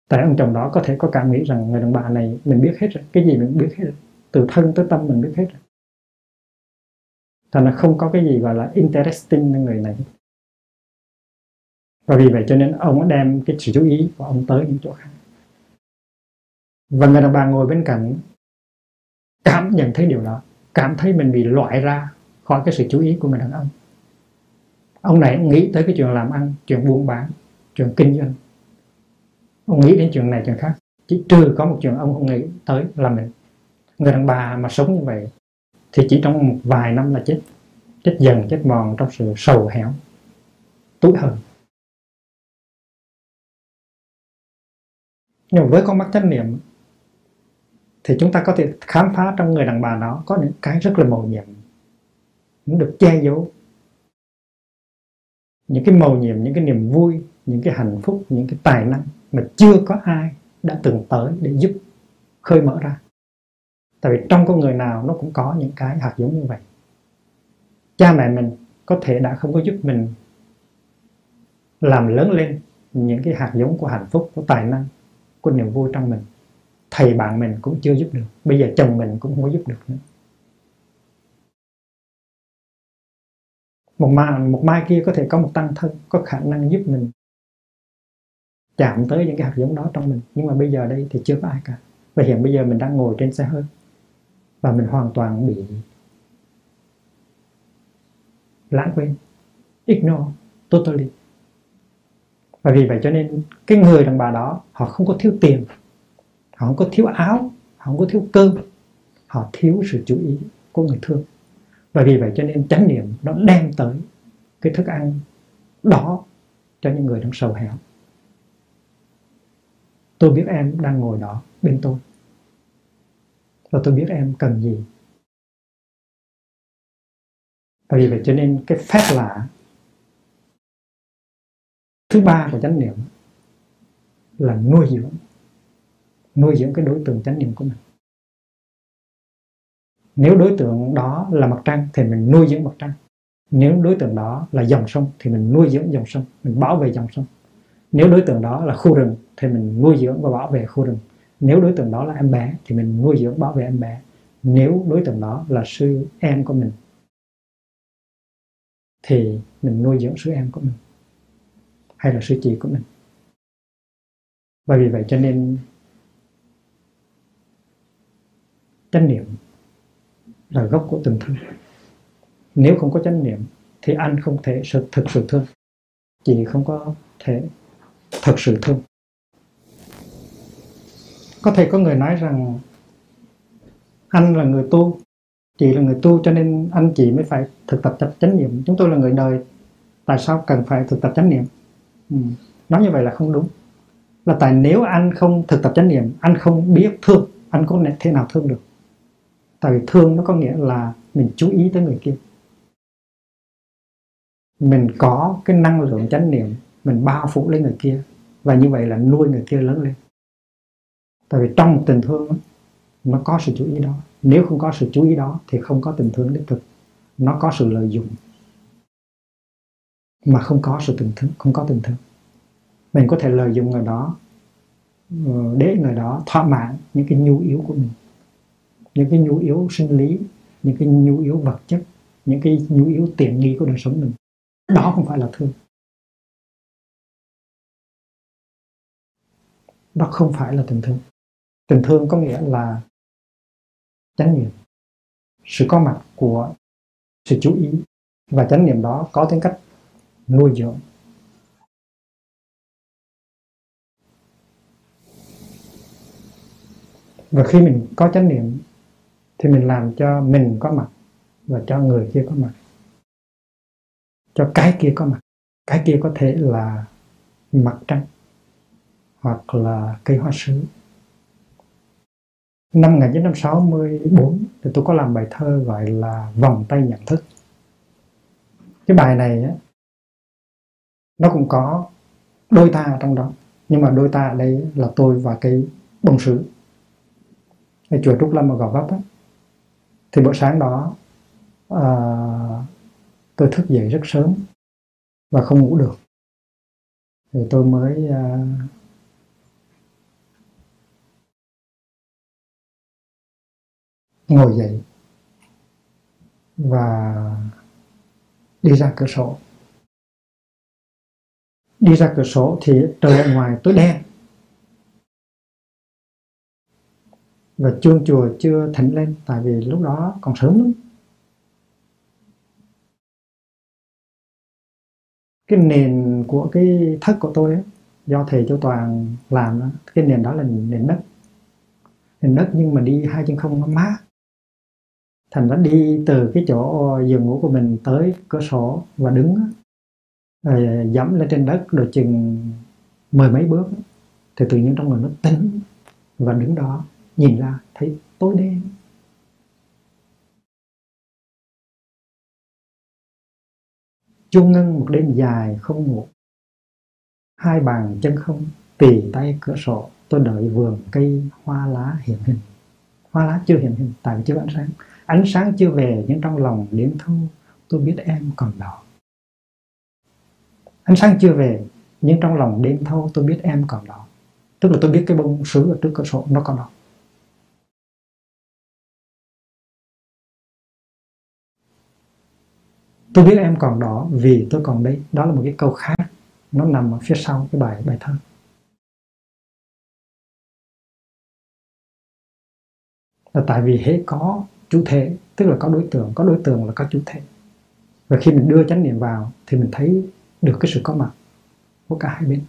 Tại ông chồng đó có thể có cảm nghĩ rằng người đàn bà này mình biết hết rồi cái gì mình biết hết rồi. Từ thân tới tâm mình biết hết rồi thành là không có cái gì gọi là interesting cho người này. Và vì vậy cho nên ông đem cái sự chú ý của ông tới những chỗ khác. Và người đàn bà ngồi bên cạnh cảm nhận thấy điều đó. Cảm thấy mình bị loại ra khỏi cái sự chú ý của người đàn ông. Ông này nghĩ tới cái chuyện làm ăn, chuyện buôn bán, chuyện kinh doanh. Ông nghĩ đến chuyện này, chuyện khác. Chỉ trừ có một chuyện ông không nghĩ tới là mình. Người đàn bà mà sống như vậy thì chỉ trong một vài năm là chết. Chết dần chết mòn trong sự sầu hẻo, tuổi hờn. Nhưng với con mắt chánh niệm thì chúng ta có thể khám phá trong người đàn bà đó có những cái rất là màu nhiệm những được che giấu. Những cái màu nhiệm những cái niềm vui những cái hạnh phúc những cái tài năng mà chưa có ai đã từng tới để giúp khơi mở ra tại vì trong con người nào nó cũng có những cái hạt giống như vậy. Cha mẹ mình có thể đã không có giúp mình làm lớn lên những cái hạt giống của hạnh phúc của tài năng của niềm vui trong mình. Thầy bạn mình cũng chưa giúp được. Bây giờ chồng mình cũng không có giúp được nữa. Một mai, một mai kia có thể có một tăng thân có khả năng giúp mình chạm tới những cái hạt giống đó trong mình. Nhưng mà bây giờ đây thì chưa có ai cả. Và hiện bây giờ mình đang ngồi trên xe hơi và mình hoàn toàn bị lãng quên, ignore, totally. Và vì vậy cho nên cái người đàn bà đó, họ không có thiếu tiền, họ không có thiếu áo, họ không có thiếu cơm họ thiếu sự chú ý của người thương. Và vì vậy cho nên chánh niệm nó đem tới cái thức ăn đó cho những người đang sầu héo tôi biết em đang ngồi đó bên tôi và tôi biết em cần gì. Và vì vậy cho nên cái phép lạ thứ ba của chánh niệm là nuôi dưỡng nuôi dưỡng cái đối tượng chánh niệm của mình. Nếu đối tượng đó là mặt trăng thì mình nuôi dưỡng mặt trăng. Nếu đối tượng đó là dòng sông thì mình nuôi dưỡng dòng sông, mình bảo vệ dòng sông. Nếu đối tượng đó là khu rừng thì mình nuôi dưỡng và bảo vệ khu rừng nếu đối tượng đó là em bé thì mình nuôi dưỡng, bảo vệ em bé. Nếu đối tượng đó là sư em của mình thì mình nuôi dưỡng sư em của mình hay là sư chị của mình. Và vì vậy cho nên chánh niệm là gốc của tình thương. Nếu không có chánh niệm thì anh không thể thực sự thương. Chị không có thể thực sự thương có thể có người nói rằng anh là người tu, chị là người tu cho nên anh chị mới phải thực tập chánh niệm. Chúng tôi là người đời, tại sao cần phải thực tập chánh niệm? Ừ. nói như vậy là không đúng. Là tại nếu anh không thực tập chánh niệm, anh không biết thương, anh có thể nào thương được. Tại vì thương nó có nghĩa là mình chú ý tới người kia. Mình có cái năng lượng chánh niệm, mình bao phủ lên người kia và như vậy là nuôi người kia lớn lên tại vì trong tình thương nó có sự chú ý đó. Nếu không có sự chú ý đó thì không có tình thương đích thực. Nó có sự lợi dụng mà không có sự tình thương, không có tình thương. Mình có thể lợi dụng người đó ờ, để người đó thỏa mãn những cái nhu yếu của mình. Những cái nhu yếu sinh lý, những cái nhu yếu vật chất, những cái nhu yếu tiện nghi của đời sống mình. Đó không phải là thương. Đó không phải là tình thương tình thương có nghĩa là chánh niệm. Sự có mặt của sự chú ý và chánh niệm đó có tính cách nuôi dưỡng. Và khi mình có chánh niệm thì mình làm cho mình có mặt và cho người kia có mặt. Cho cái kia có mặt. Cái kia có thể là mặt trăng hoặc là cây hoa sứ năm 1964 thì tôi có làm bài thơ gọi là vòng tay nhận thức. Cái bài này á, nó cũng có đôi ta trong đó nhưng mà đôi ta ở đây là tôi và cái bông sứ. Ở chùa Trúc Lâm ở Gò Vấp á, thì buổi sáng đó à, tôi thức dậy rất sớm và không ngủ được. Thì tôi mới à, ngồi dậy và đi ra cửa sổ. Đi ra cửa sổ thì trời ở ngoài tối đen. Và chuông chùa chưa thỉnh lên tại vì lúc đó còn sớm lắm. Cái nền của cái thất của tôi ấy, do thầy châu toàn làm đó, cái nền đó là nền đất. Nền đất nhưng mà đi hai chân không nó mát thành nó đi từ cái chỗ giường ngủ của mình tới cửa sổ và đứng rồi ờ, dẫm lên trên đất rồi chừng mười mấy bước thì tự nhiên trong người nó tính và đứng đó, nhìn ra thấy tối đen. Chung ngân một đêm dài không ngủ, hai bàn chân không, tì tay cửa sổ, tôi đợi vườn cây hoa lá hiện hình. Hoa lá chưa hiện hình tại vì chưa ánh sáng ánh sáng chưa về nhưng trong lòng đến thu tôi biết em còn đó. Ánh sáng chưa về nhưng trong lòng đêm thâu tôi biết em còn đó. Tức là tôi biết cái bông sứ ở trước cửa sổ, nó còn đó. Tôi biết em còn đó vì tôi còn đây đó là một cái câu khác. Nó nằm ở phía sau cái bài bài thơ. Là tại vì hễ có chủ thể tức là có đối tượng, có đối tượng là có chủ thể và khi mình đưa chánh niệm vào thì mình thấy được cái sự có mặt của cả hai bên.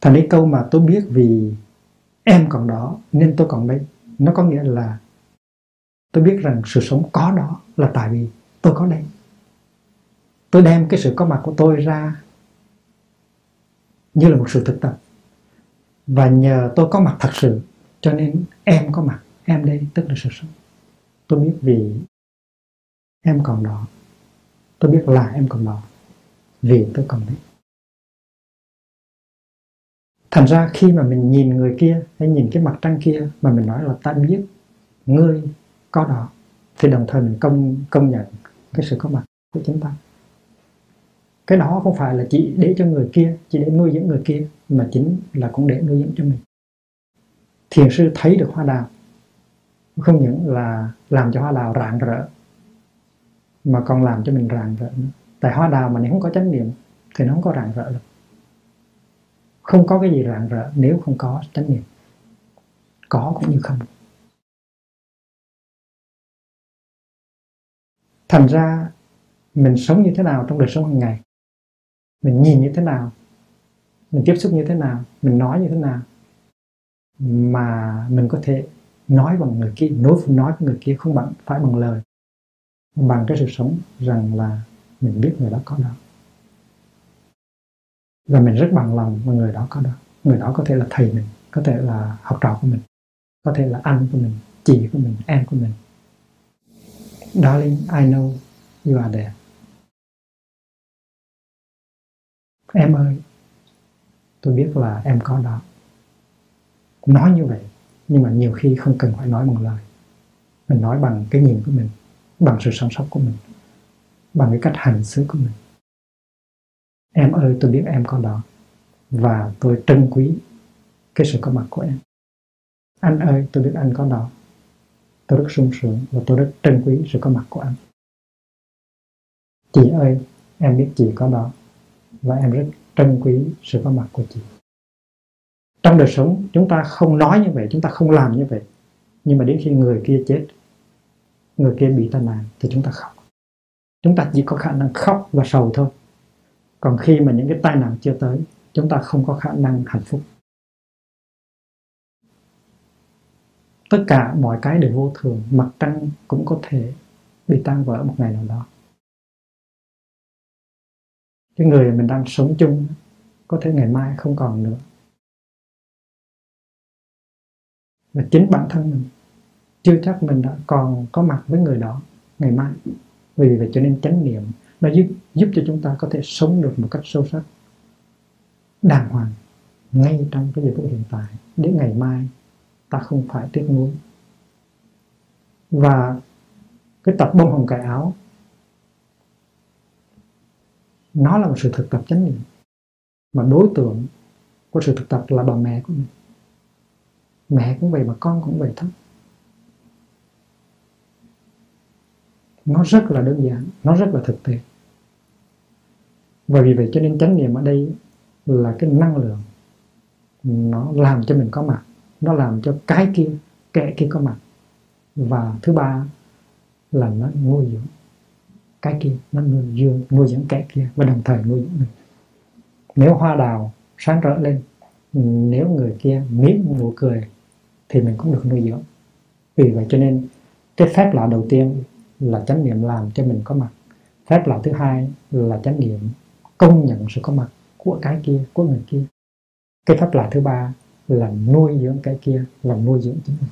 Thành cái câu mà tôi biết vì em còn đó, nên tôi còn đây. Nó có nghĩa là tôi biết rằng sự sống có đó là tại vì tôi có đây. Tôi đem cái sự có mặt của tôi ra như là một sự thực tập. Và nhờ tôi có mặt thật sự, cho nên em có mặt em đây tức là sự sống tôi biết vì em còn đó. Tôi biết là em còn đó. Vì tôi còn đấy. Thành ra khi mà mình nhìn người kia hay nhìn cái mặt trăng kia mà mình nói là ta biết ngươi có đó, thì đồng thời mình công công nhận cái sự có mặt của chúng ta. Cái đó không phải là chỉ để cho người kia, chỉ để nuôi dưỡng người kia, mà chính là cũng để nuôi dưỡng cho mình. Thiền sư thấy được hoa đào không những là làm cho hoa đào rạng rỡ, mà còn làm cho mình rạng rỡ. Nữa tại hoa đào mà nếu không có chánh niệm, thì nó không có rạng rỡ được. Không có cái gì rạng rỡ nếu không có chánh niệm. Có cũng như không. Thành ra, mình sống như thế nào trong đời sống hàng ngày? Mình nhìn như thế nào? Mình tiếp xúc như thế nào? Mình nói như thế nào? Mà mình có thể nói bằng người kia nói nói với người kia không bằng, phải bằng lời. Bằng cái sự sống rằng là mình biết người đó có đó. Và mình rất bằng lòng mà người đó có đó. Người đó có thể là thầy mình, có thể là học trò của mình, có thể là anh của mình, chị của mình, em của mình. Darling, I know you are there. Em ơi, tôi biết là em có đó. Nói như vậy nhưng mà nhiều khi không cần phải nói bằng lời. Mình nói bằng cái nhìn của mình, bằng sự săn sóc của mình, bằng cái cách hành xử của mình. Em ơi, tôi biết em có đó, và tôi trân quý cái sự có mặt của em. Anh ơi, tôi biết anh có đó. Tôi rất sung sướng và tôi rất trân quý sự có mặt của anh. Chị ơi, em biết chị có đó, và em rất trân quý sự có mặt của chị trong đời sống, chúng ta không nói như vậy, chúng ta không làm như vậy. Nhưng mà đến khi người kia chết, người kia bị tai nạn thì chúng ta khóc. Chúng ta chỉ có khả năng khóc và sầu thôi. Còn khi mà những cái tai nạn chưa tới, chúng ta không có khả năng hạnh phúc. Tất cả mọi cái đều vô thường, mặt trăng cũng có thể bị tan vỡ một ngày nào đó. Cái người mình đang sống chung có thể ngày mai không còn nữa. Là chính bản thân mình. Chưa chắc mình đã còn có mặt với người đó ngày mai. Vì vậy cho nên chánh niệm, nó giúp giúp cho chúng ta có thể sống được một cách sâu sắc, đàng hoàng ngay trong cái giây phút hiện tại để ngày mai ta không phải tiếc nuối. Và cái tập bông hồng cài áo, nó là một sự thực tập chánh niệm. Mà đối tượng của sự thực tập là bà mẹ của mình mẹ cũng vậy mà con cũng vậy thôi. Nó rất là đơn giản, nó rất là thực tế. Và vì vậy cho nên chánh niệm ở đây là cái năng lượng nó làm cho mình có mặt, nó làm cho cái kia, kẻ kia có mặt. Và thứ ba là nó nuôi dưỡng cái kia, nó nuôi dưỡng nuôi dưỡng kẻ kia và đồng thời nuôi dưỡng mình. Nếu hoa đào sáng rỡ lên, nếu người kia miếng nụ cười thì mình cũng được nuôi dưỡng. Vì vậy cho nên cái phép lạ đầu tiên là chánh niệm làm cho mình có mặt. Phép lạ thứ hai là chánh niệm công nhận sự có mặt của cái kia, của người kia. Cái phép lạ thứ ba là nuôi dưỡng cái kia và nuôi dưỡng chính mình.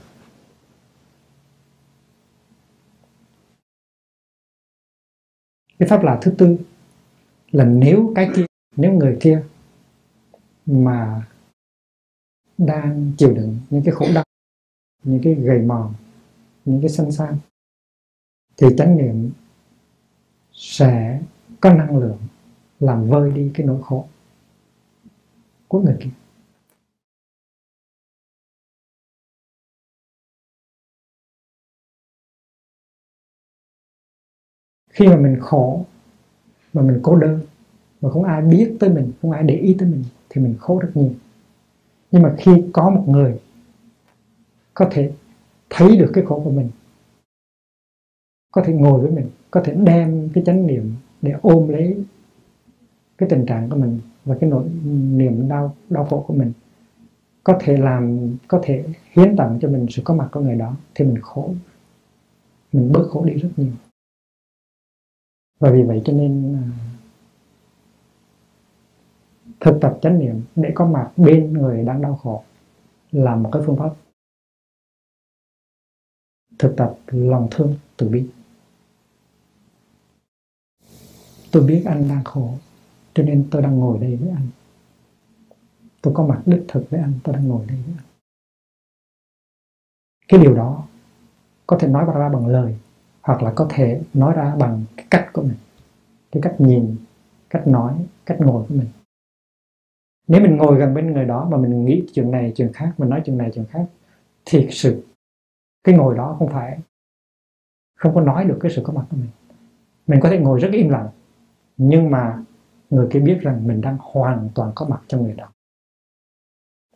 Cái pháp lạ thứ tư là nếu cái kia, nếu người kia mà đang chịu đựng những cái khổ đau những cái gầy mòn, những cái xanh xao thì chánh niệm sẽ có năng lượng làm vơi đi cái nỗi khổ của người kia. Khi mà mình khổ, mà mình cô đơn, mà không ai biết tới mình, không ai để ý tới mình, thì mình khổ rất nhiều. Nhưng mà khi có một người có thể thấy được cái khổ của mình, có thể ngồi với mình, có thể đem cái chánh niệm để ôm lấy cái tình trạng của mình và cái nỗi niềm đau đau khổ của mình, có thể làm, có thể hiến tặng cho mình sự có mặt của người đó, thì mình khổ, mình bớt khổ đi rất nhiều. Và vì vậy cho nên à, thực tập chánh niệm để có mặt bên người đang đau khổ là một cái phương pháp thực tập lòng thương từ bi. Tôi biết anh đang khổ, cho nên tôi đang ngồi đây với anh. Tôi có mặt đích thực với anh, tôi đang ngồi đây với anh. Cái điều đó có thể nói ra bằng lời, hoặc là có thể nói ra bằng cái cách của mình, cái cách nhìn, cách nói, cách ngồi của mình. Nếu mình ngồi gần bên người đó mà mình nghĩ chuyện này, chuyện khác, mình nói chuyện này, chuyện khác thì sự cái ngồi đó không phải không có nói được cái sự có mặt của mình. Mình có thể ngồi rất im lặng nhưng mà người kia biết rằng mình đang hoàn toàn có mặt trong người đó.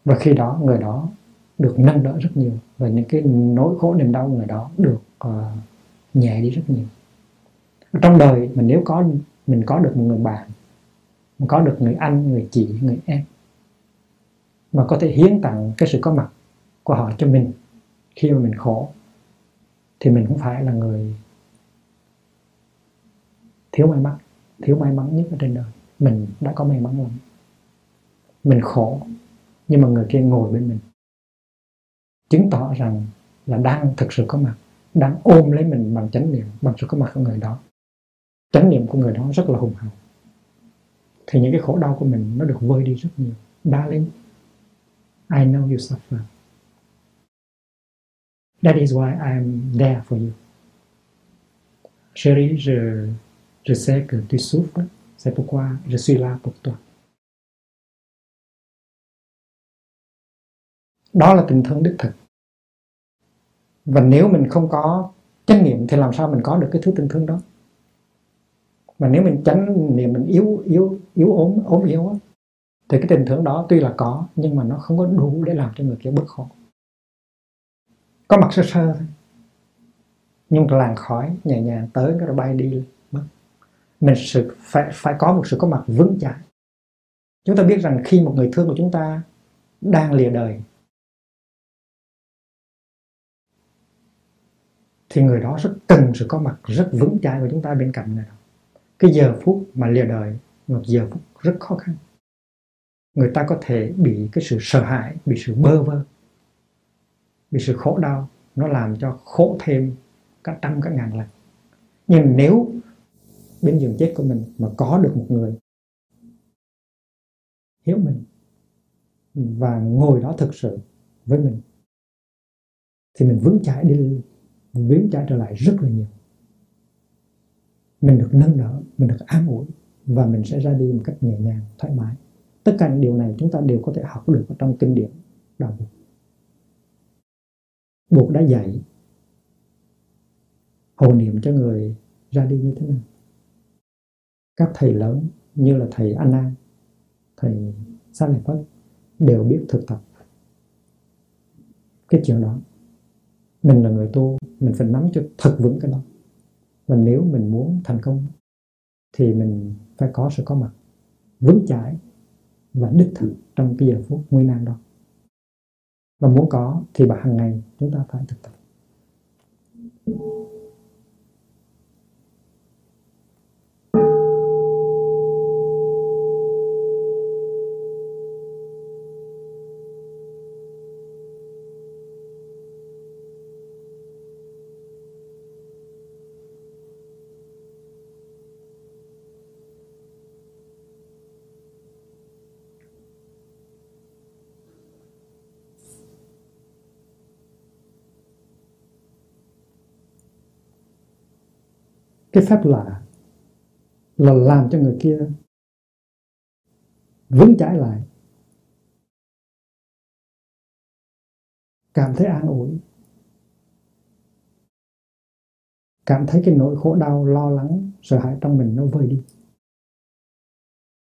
Và khi đó người đó được nâng đỡ rất nhiều và những cái nỗi khổ niềm đau người đó được uh, nhẹ đi rất nhiều. Trong đời mình nếu có mình có được một người bạn mình có được người anh người chị người em mà có thể hiến tặng cái sự có mặt của họ cho mình khi mà mình khổ, thì mình cũng phải là người thiếu may mắn, thiếu may mắn nhất ở trên đời. Mình đã có may mắn lắm. Mình khổ, nhưng mà người kia ngồi bên mình, chứng tỏ rằng là đang thực sự có mặt, đang ôm lấy mình bằng chánh niệm, bằng sự có mặt của người đó. Chánh niệm của người đó rất là hùng hậu. Thì những cái khổ đau của mình nó được vơi đi rất nhiều. Darling, I know you suffer that is why I'm there for you. Chérie je je sais que tu souffres. C'est pourquoi je suis là pour toi. Đó là tình thương đích thực. Và nếu mình không có chánh niệm thì làm sao mình có được cái thứ tình thương đó? Mà nếu mình chánh niệm mình yếu yếu yếu ốm ốm yếu á, thì cái tình thương đó tuy là có nhưng mà nó không có đủ để làm cho người kia bớt khổ có mặt sơ sơ thôi. Nhưng làn khói nhẹ nhàng tới cái rồi bay đi mất. Mình sự phải phải có một sự có mặt vững chãi. Chúng ta biết rằng khi một người thương của chúng ta đang lìa đời, thì người đó rất cần sự có mặt rất vững chãi của chúng ta bên cạnh người đó. Cái giờ phút mà lìa đời, một giờ phút rất khó khăn. Người ta có thể bị cái sự sợ hãi, bị sự bơ vơ vì sự khổ đau nó làm cho khổ thêm cả trăm, cả ngàn lần. Nhưng nếu bên giường chết của mình mà có được một người hiểu mình và ngồi đó thực sự với mình, thì mình vững chãi đi, vững chãi trở lại rất là nhiều. Mình được nâng đỡ, mình được an ủi và mình sẽ ra đi một cách nhẹ nhàng, thoải mái. Tất cả những điều này chúng ta đều có thể học được ở trong kinh điển đạo Phật Buộc đã dạy hồ niệm cho người ra đi như thế nào? Các thầy lớn như là thầy Anna, thầy Sa Lệ Phất đều biết thực tập cái chuyện đó. Mình là người tu, mình phải nắm cho thật vững cái đó. Và nếu mình muốn thành công thì mình phải có sự có mặt vững chãi và đích thực trong cái giờ phút nguy nan đó và muốn có thì bà hàng ngày chúng ta phải thực tập. Cái phép lạ là làm cho người kia vững chãi lại. Cảm thấy an ủi. Cảm thấy cái nỗi khổ đau, lo lắng, sợ hãi trong mình nó vơi đi.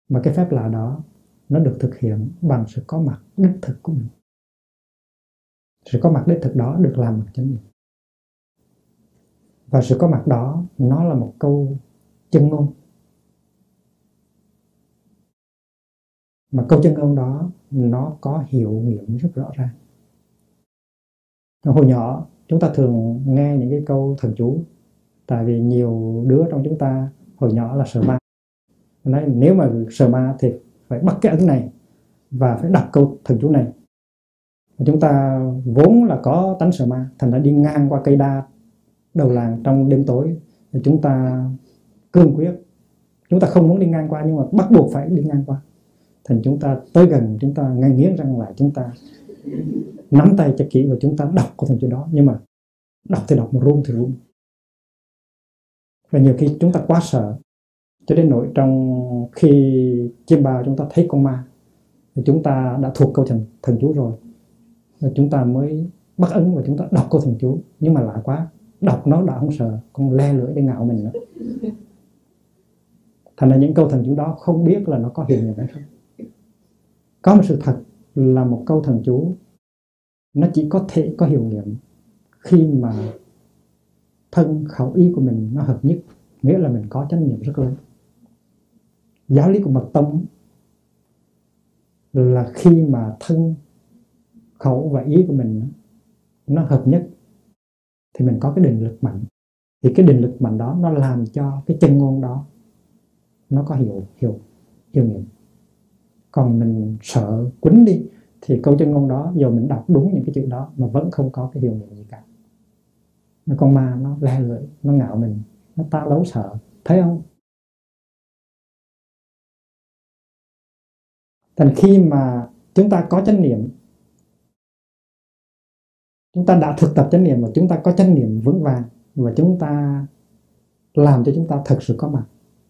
Mà cái phép lạ đó, nó được thực hiện bằng sự có mặt đích thực của mình. Sự có mặt đích thực đó được làm bằng chính mình và sự có mặt đó, nó là một câu chân ngôn. Mà câu chân ngôn đó, nó có hiệu nghiệm rất rõ ràng. Hồi nhỏ, chúng ta thường nghe những cái câu thần chú. Tại vì nhiều đứa trong chúng ta hồi nhỏ là sợ ma. Nói nếu mà sợ ma thì phải bắt cái ấn này và phải đọc câu thần chú này. Chúng ta vốn là có tánh sợ ma, thành đã đi ngang qua cây đa đầu làng trong đêm tối. Thì chúng ta cương quyết. Chúng ta không muốn đi ngang qua, nhưng mà bắt buộc phải đi ngang qua. Thành chúng ta tới gần, chúng ta ngay nghiến răng lại, chúng ta nắm tay cho kỹ và chúng ta đọc cái thần chú đó. Nhưng mà đọc thì đọc mà run thì run. Và nhiều khi chúng ta quá sợ, cho đến nỗi trong khi chiêm bao chúng ta thấy con ma, thì chúng ta đã thuộc câu thần thần chú rồi. Và chúng ta mới bắt ấn và chúng ta đọc câu thần chú. Nhưng mà lạ quá đọc nó đã không sợ, con le lưỡi để ngạo mình nữa. Thành ra những câu thần chú đó không biết là nó có hiệu nghiệm hay không. Có một sự thật là một câu thần chú, nó chỉ có thể có hiệu nghiệm khi mà thân khẩu ý của mình nó hợp nhất, nghĩa là mình có chánh niệm rất lớn. Giáo lý của mật tông là khi mà thân khẩu và ý của mình nó hợp nhất thì mình có cái định lực mạnh. Thì cái định lực mạnh đó nó làm cho cái chân ngôn đó nó có hiệu hiệu hiệu nghiệm. Còn mình sợ quýnh đi thì câu chân ngôn đó, dù mình đọc đúng những cái chữ đó mà vẫn không có cái hiệu nghiệm gì cả. Nó con ma nó le lưỡi, nó ngạo mình, nó ta đấu sợ. Thấy không? Thành khi mà chúng ta có chánh niệm chúng ta đã thực tập chánh niệm và chúng ta có chánh niệm vững vàng và chúng ta làm cho chúng ta thật sự có mặt.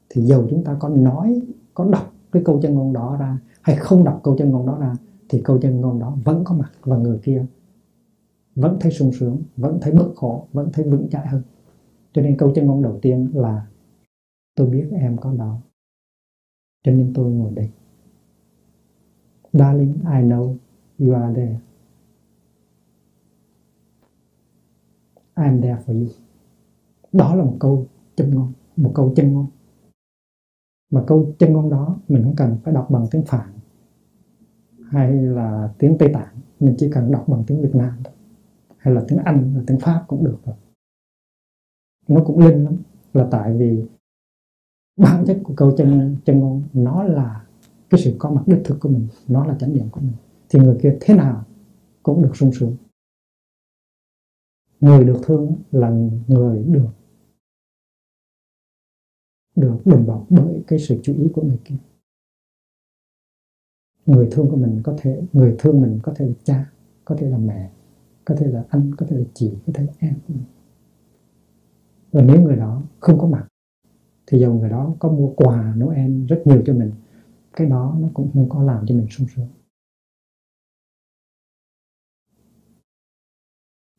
Thì dầu chúng ta có nói, có đọc cái câu chân ngôn đó ra hay không đọc câu chân ngôn đó ra, thì câu chân ngôn đó vẫn có mặt và người kia vẫn thấy sung sướng, vẫn thấy bớt khổ, vẫn thấy vững chãi hơn. Cho nên câu chân ngôn đầu tiên là, tôi biết em có đó, cho nên tôi ngồi đây. Darling, I know you are there. I'm there for you. Đó là một câu chân ngôn, một câu chân ngôn. Mà câu chân ngôn đó mình không cần phải đọc bằng tiếng phạn hay là tiếng tây tạng. Mình chỉ cần đọc bằng tiếng việt nam thôi. Hay là tiếng anh, là tiếng pháp cũng được rồi. Nó cũng linh lắm. Là tại vì bản chất của câu chân chân ngôn nó là cái sự có mặt đích thực của mình, nó là chánh niệm của mình. Thì người kia thế nào cũng được sung sướng người được thương là người được được đùm bọc bởi cái sự chú ý của người kia. Người thương của mình có thể, người thương mình có thể là cha, có thể là mẹ, có thể là anh, có thể là chị, có thể là em. Và nếu người đó không có mặt, thì dầu người đó có mua quà Noel rất nhiều cho mình, cái đó nó cũng không có làm cho mình sung sướng.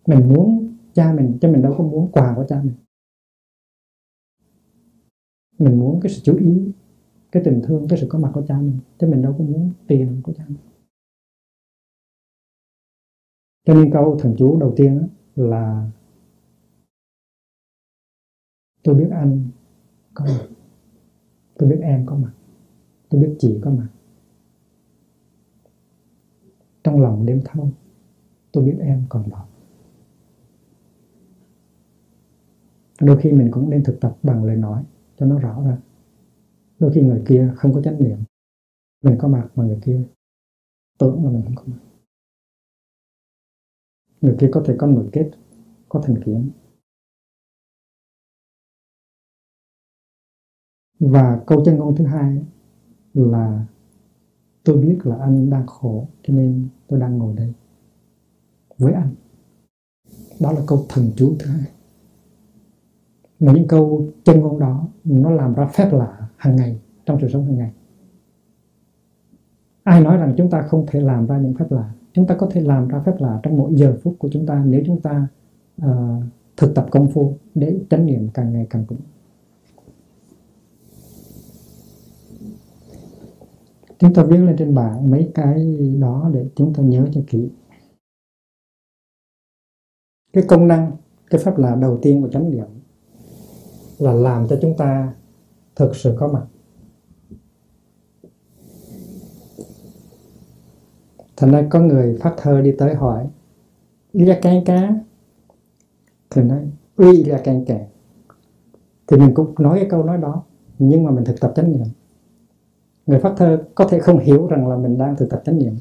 Mình muốn cha mình cho mình đâu có muốn quà của cha mình. Mình muốn cái sự chú ý, cái tình thương, cái sự có mặt của cha mình, chứ mình đâu có muốn tiền của cha mình. Cho nên câu thần chú đầu tiên là tôi biết anh có mặt, tôi biết em có mặt, tôi biết chị có mặt. Trong lòng đêm thâu, tôi biết em còn đó. Đôi khi mình cũng nên thực tập bằng lời nói, cho nó rõ ra. Đôi khi người kia không có chánh niệm, mình có mặt mà người kia tưởng là mình không có mặt. Người kia có thể có nội kết, có thành kiến. Và câu chân ngôn thứ hai là, tôi biết là anh đang khổ, cho nên tôi đang ngồi đây với anh. Đó là câu thần chú thứ hai mà những câu chân ngôn đó nó làm ra phép lạ hàng ngày trong sự sống hàng ngày. Ai nói rằng chúng ta không thể làm ra những phép lạ? Chúng ta có thể làm ra phép lạ trong mỗi giờ phút của chúng ta nếu chúng ta uh, thực tập công phu để chánh niệm càng ngày càng vững chúng ta viết lên trên bảng mấy cái đó để chúng ta nhớ cho kỹ. Cái công năng cái pháp lạ đầu tiên của chánh niệm là làm cho chúng ta thực sự có mặt. Thành ra có người phát thơ đi tới hỏi là can cá? Thì nói uy là can kẻ thì mình cũng nói cái câu nói đó, nhưng mà mình thực tập chánh niệm. Người phát thơ có thể không hiểu rằng là mình đang thực tập chánh niệm,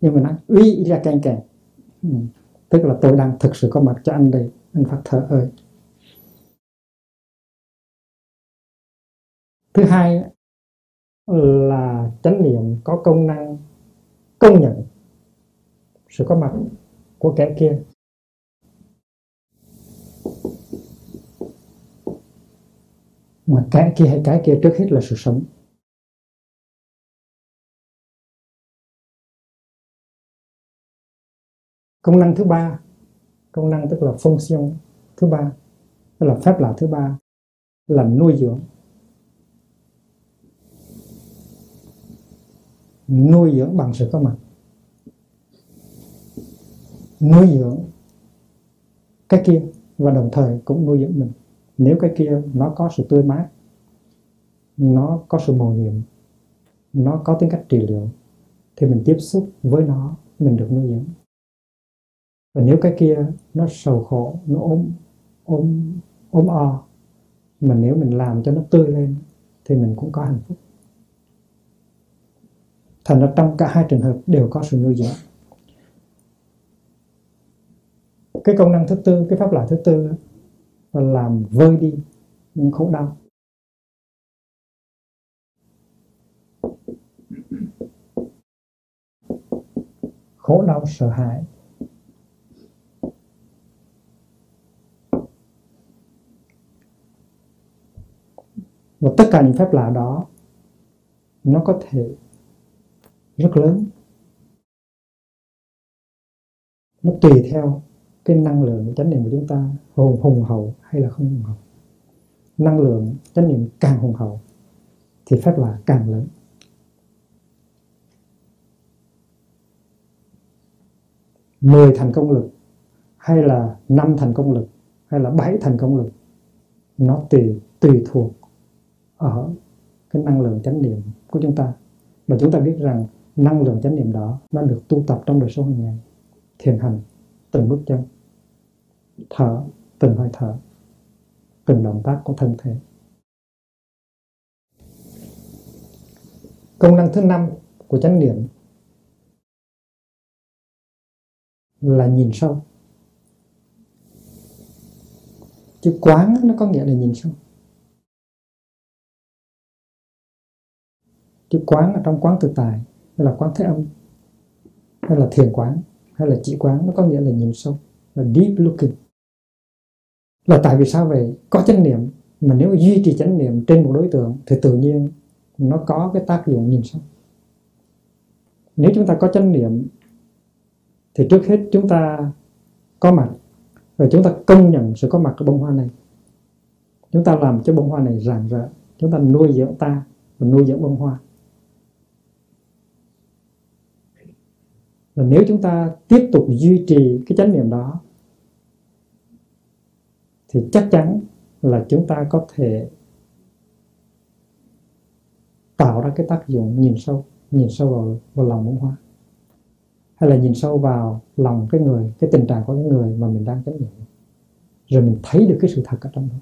nhưng mà nói uy là càng càng ừ. tức là tôi đang thực sự có mặt cho anh đây, anh phát thơ ơi. Thứ hai là chánh niệm có công năng, công nhận sự có mặt của kẻ kia. Mà cái kia hay cái kia trước hết là sự sống. Công năng thứ ba, công năng tức là function thứ ba, tức là phép lạ thứ ba là nuôi dưỡng. Nuôi dưỡng bằng sự có mặt. Nuôi dưỡng cái kia và đồng thời cũng nuôi dưỡng mình. Nếu cái kia nó có sự tươi mát, nó có sự màu nhiệm, nó có tính cách trị liệu, thì mình tiếp xúc với nó, mình được nuôi dưỡng. Và nếu cái kia nó sầu khổ, nó ốm ốm ốm o, mà nếu mình làm cho nó tươi lên, thì mình cũng có hạnh phúc thành ra trong cả hai trường hợp đều có sự nuôi dưỡng. Cái công năng thứ tư, cái pháp lại thứ tư là làm vơi đi những khổ đau. Khổ đau, sợ hãi. Và tất cả những phép lạ đó, nó có thể rất lớn. Nó tùy theo cái năng lượng chánh niệm của chúng ta, hùng hùng hậu hay là không hùng hậu. Năng lượng chánh niệm càng hùng hậu thì phép lạ càng lớn. Mười thành công lực hay là năm thành công lực hay là bảy thành công lực, nó tùy tùy thuộc ở cái năng lượng chánh niệm của chúng ta. Và chúng ta biết rằng năng lượng chánh niệm đó nó được tu tập trong đời sống hàng ngày, thiền hành từng bước chân, thở, từng hơi thở, từng động tác của thân thể. Công năng thứ năm của chánh niệm là nhìn sâu. Chữ quán nó có nghĩa là nhìn sâu. Chữ quán ở trong quán tự tài hay là quán thế âm? Hay là thiền quán? Hay là chỉ quán? Nó có nghĩa là nhìn sâu, là deep looking. Là tại vì sao vậy? Có chánh niệm, mà nếu duy trì chánh niệm trên một đối tượng thì tự nhiên nó có cái tác dụng nhìn sâu. Nếu chúng ta có chánh niệm, thì trước hết chúng ta có mặt và chúng ta công nhận sự có mặt của bông hoa này. Chúng ta làm cho bông hoa này rạng rỡ, chúng ta nuôi dưỡng ta và nuôi dưỡng bông hoa. Và nếu chúng ta tiếp tục duy trì cái chánh niệm đó thì chắc chắn là chúng ta có thể tạo ra cái tác dụng nhìn sâu nhìn sâu vào, vào lòng muốn hóa hay là nhìn sâu vào lòng cái người cái tình trạng của cái người mà mình đang chánh niệm. Rồi mình thấy được cái sự thật ở trong đó.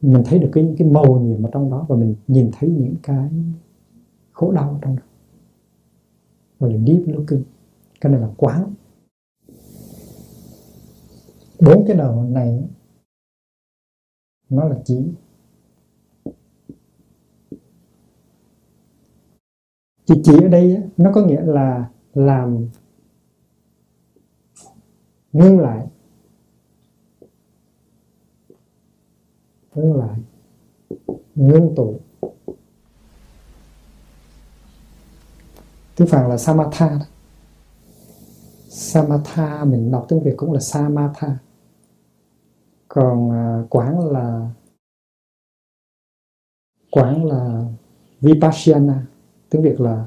Mình thấy được cái những cái màu nhiệm ở trong đó và mình nhìn thấy những cái khổ đau ở trong đó gọi là deep looking cái này là quán bốn cái đầu này nó là chỉ chỉ chỉ ở đây nó có nghĩa là làm ngưng lại. Ngưng lại. Ngưng tụ. Tiếng phạn là samatha samatha mình đọc tiếng việt cũng là samatha. Còn à, uh, quán là quán là vipassana tiếng việt là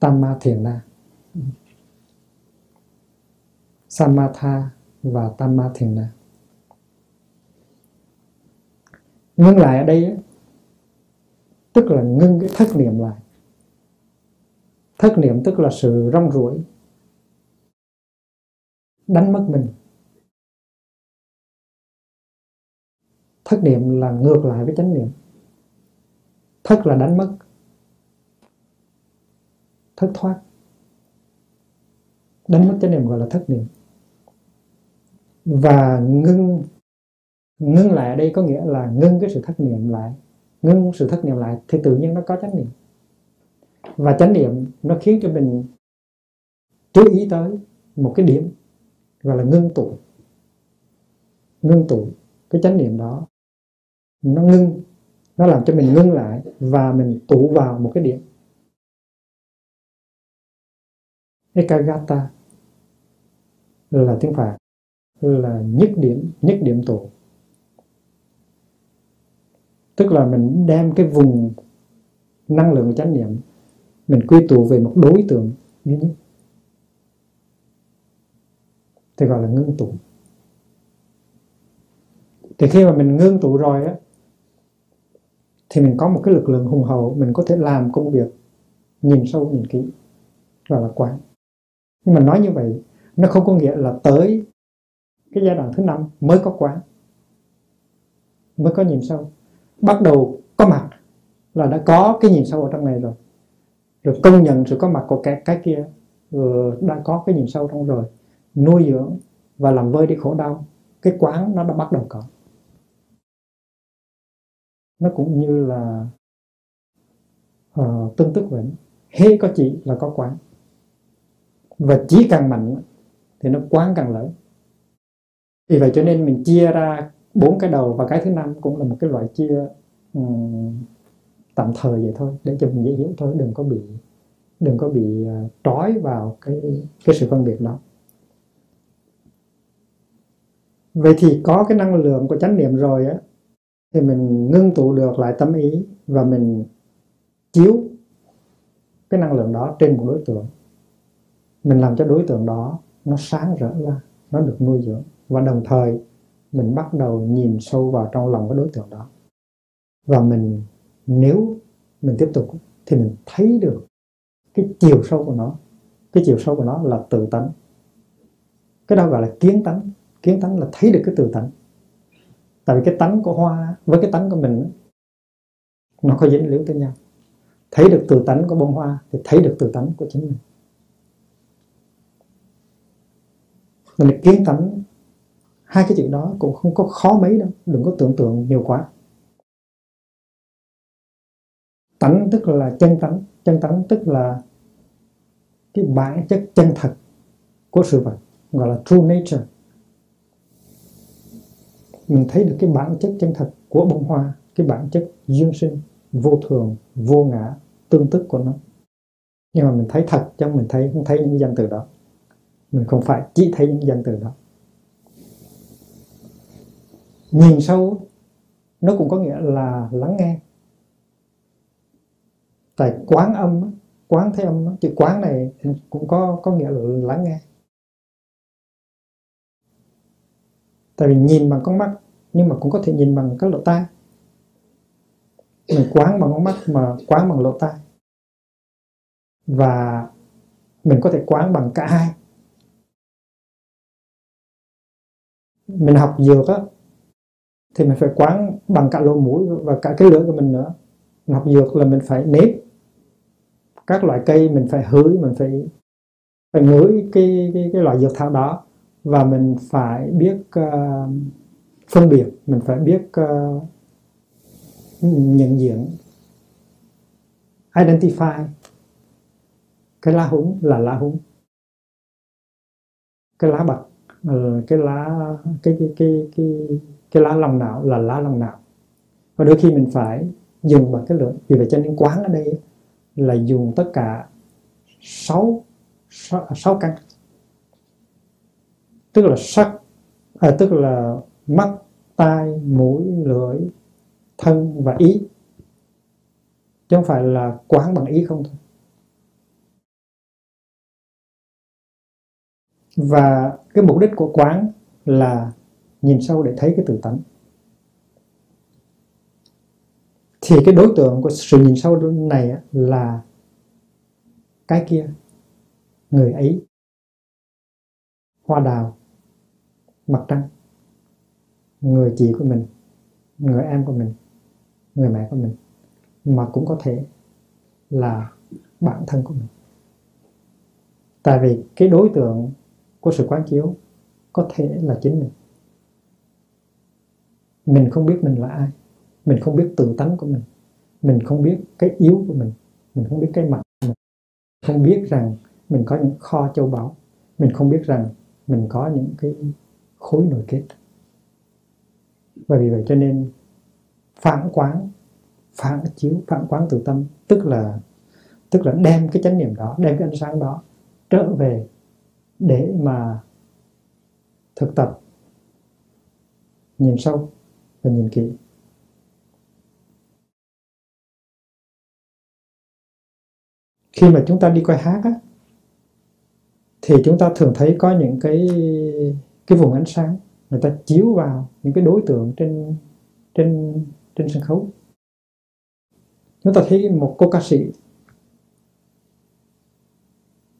tamma thiền na samatha và tamma thiền na ngưng lại ở đây tức là ngưng cái thất niệm lại thất niệm tức là sự rong ruổi. Đánh mất mình. Thất niệm là ngược lại với chánh niệm. Thất là đánh mất. Thất thoát. Đánh mất chánh niệm gọi là thất niệm. Và ngưng ngưng lại ở đây có nghĩa là ngưng cái sự thất niệm lại. Ngưng sự thất niệm lại thì tự nhiên nó có chánh niệm và chánh niệm nó khiến cho mình chú ý tới một cái điểm gọi là ngưng tụ. Ngưng tụ cái chánh niệm đó. Nó ngưng, nó làm cho mình ngưng lại và mình tụ vào một cái điểm. Ekagata là tiếng phạn, là nhất điểm nhất điểm tụ. Tức là mình đem cái vùng năng lượng chánh niệm mình quy tụ về một đối tượng duy nhất. Thì gọi là ngưng tụ. Thì khi mà mình ngưng tụ rồi á, thì mình có một cái lực lượng hùng hậu, mình có thể làm công việc, nhìn sâu, nhìn kỹ, gọi là quán. Nhưng mà nói như vậy, nó không có nghĩa là tới cái giai đoạn thứ năm mới có quán, mới có nhìn sâu. Bắt đầu có mặt là đã có cái nhìn sâu ở trong này rồi rồi công nhận sự có mặt của cái cái kia ờ, ừ, đã có cái nhìn sâu trong rồi. Nuôi dưỡng và làm vơi đi khổ đau cái quán nó đã bắt đầu có. Nó cũng như là ờ, uh, tương tức vĩnh hễ có chỉ là có quán. Và chỉ càng mạnh thì nó quán càng lớn. Vì vậy cho nên mình chia ra bốn cái đầu và cái thứ năm cũng là một cái loại chia um, tạm thời vậy thôi, để cho mình dễ hiểu thôi, đừng có bị, đừng có bị à, trói vào cái cái sự phân biệt đó. Vậy thì có cái năng lượng của chánh niệm rồi á, thì mình ngưng tụ được lại tâm ý và mình chiếu cái năng lượng đó trên một đối tượng. Mình làm cho đối tượng đó nó sáng rỡ ra, nó được nuôi dưỡng và đồng thời mình bắt đầu nhìn sâu vào trong lòng cái đối tượng đó. Và mình nếu mình tiếp tục thì mình thấy được cái chiều sâu của nó. Cái chiều sâu của nó là tự tánh. Cái đó gọi là kiến tánh. Kiến tánh là thấy được cái tự tánh. Tại vì cái tánh của hoa, với cái tánh của mình nó có dính líu tới nhau. Thấy được tự tánh của bông hoa thì thấy được tự tánh của chính mình. Nên kiến tánh, hai cái chữ đó cũng không có khó mấy đâu. Đừng có tưởng tượng nhiều quá tánh, tức là chân tánh. Chân tánh tức là cái bản chất chân thật của sự vật, gọi là true nature. Mình thấy được cái bản chất chân thật của bông hoa, cái bản chất duyên sinh, vô thường, vô ngã, tương tức của nó. Nhưng mà mình thấy thật chứ mình thấy, không thấy những danh từ đó. Mình không phải chỉ thấy những danh từ đó. Nhìn sâu, nó cũng có nghĩa là lắng nghe tại quán âm quán thế âm chữ quán này cũng có có nghĩa là lắng nghe. Tại vì nhìn bằng con mắt, nhưng mà cũng có thể nhìn bằng các lỗ tai. Mình quán bằng con mắt mà quán bằng lỗ tai. Và mình có thể quán bằng cả hai. Mình học dược á, thì mình phải quán bằng cả lỗ mũi và cả cái lưỡi của mình nữa. Mình học dược là mình phải nếp các loại cây mình phải hửi mình phải phải ngửi cái cái, cái loại dược thảo đó. Và mình phải biết uh, phân biệt mình phải biết uh, nhận diện identify cái lá húng là lá húng cái lá bạc ờ, cái lá cái cái cái cái cái lá lòng não là lá lòng não. Và đôi khi mình phải dừng bằng cái lượng vì vậy cho nên quán ở đây là dùng tất cả 6 6, 6 căn tức là sắc à, tức là mắt tai mũi lưỡi thân và ý. Chứ không phải là quán bằng ý không thôi. Và cái mục đích của quán là nhìn sâu để thấy cái tự tánh. Thì cái đối tượng của sự nhìn sâu này là cái kia, người ấy. Hoa đào, mặt trăng. Người chị của mình, người em của mình, người mẹ của mình, mà cũng có thể là bản thân của mình. Tại vì cái đối tượng của sự quán chiếu có thể là chính mình. Mình không biết mình là ai mình không biết tự tánh của mình. Mình không biết cái yếu của mình. Mình không biết cái mặt của mình. Không biết rằng mình có những kho châu báu. Mình không biết rằng mình có những cái khối nội kết. Bởi vì vậy cho nên phản quán, phản chiếu, phản quán tự tâm, tức là tức là đem cái chánh niệm đó, đem cái ánh sáng đó trở về để mà thực tập, nhìn sâu và nhìn kỹ. Khi mà chúng ta đi coi hát á, thì chúng ta thường thấy có những cái cái vùng ánh sáng người ta chiếu vào những cái đối tượng trên trên trên sân khấu. Chúng ta thấy một cô ca sĩ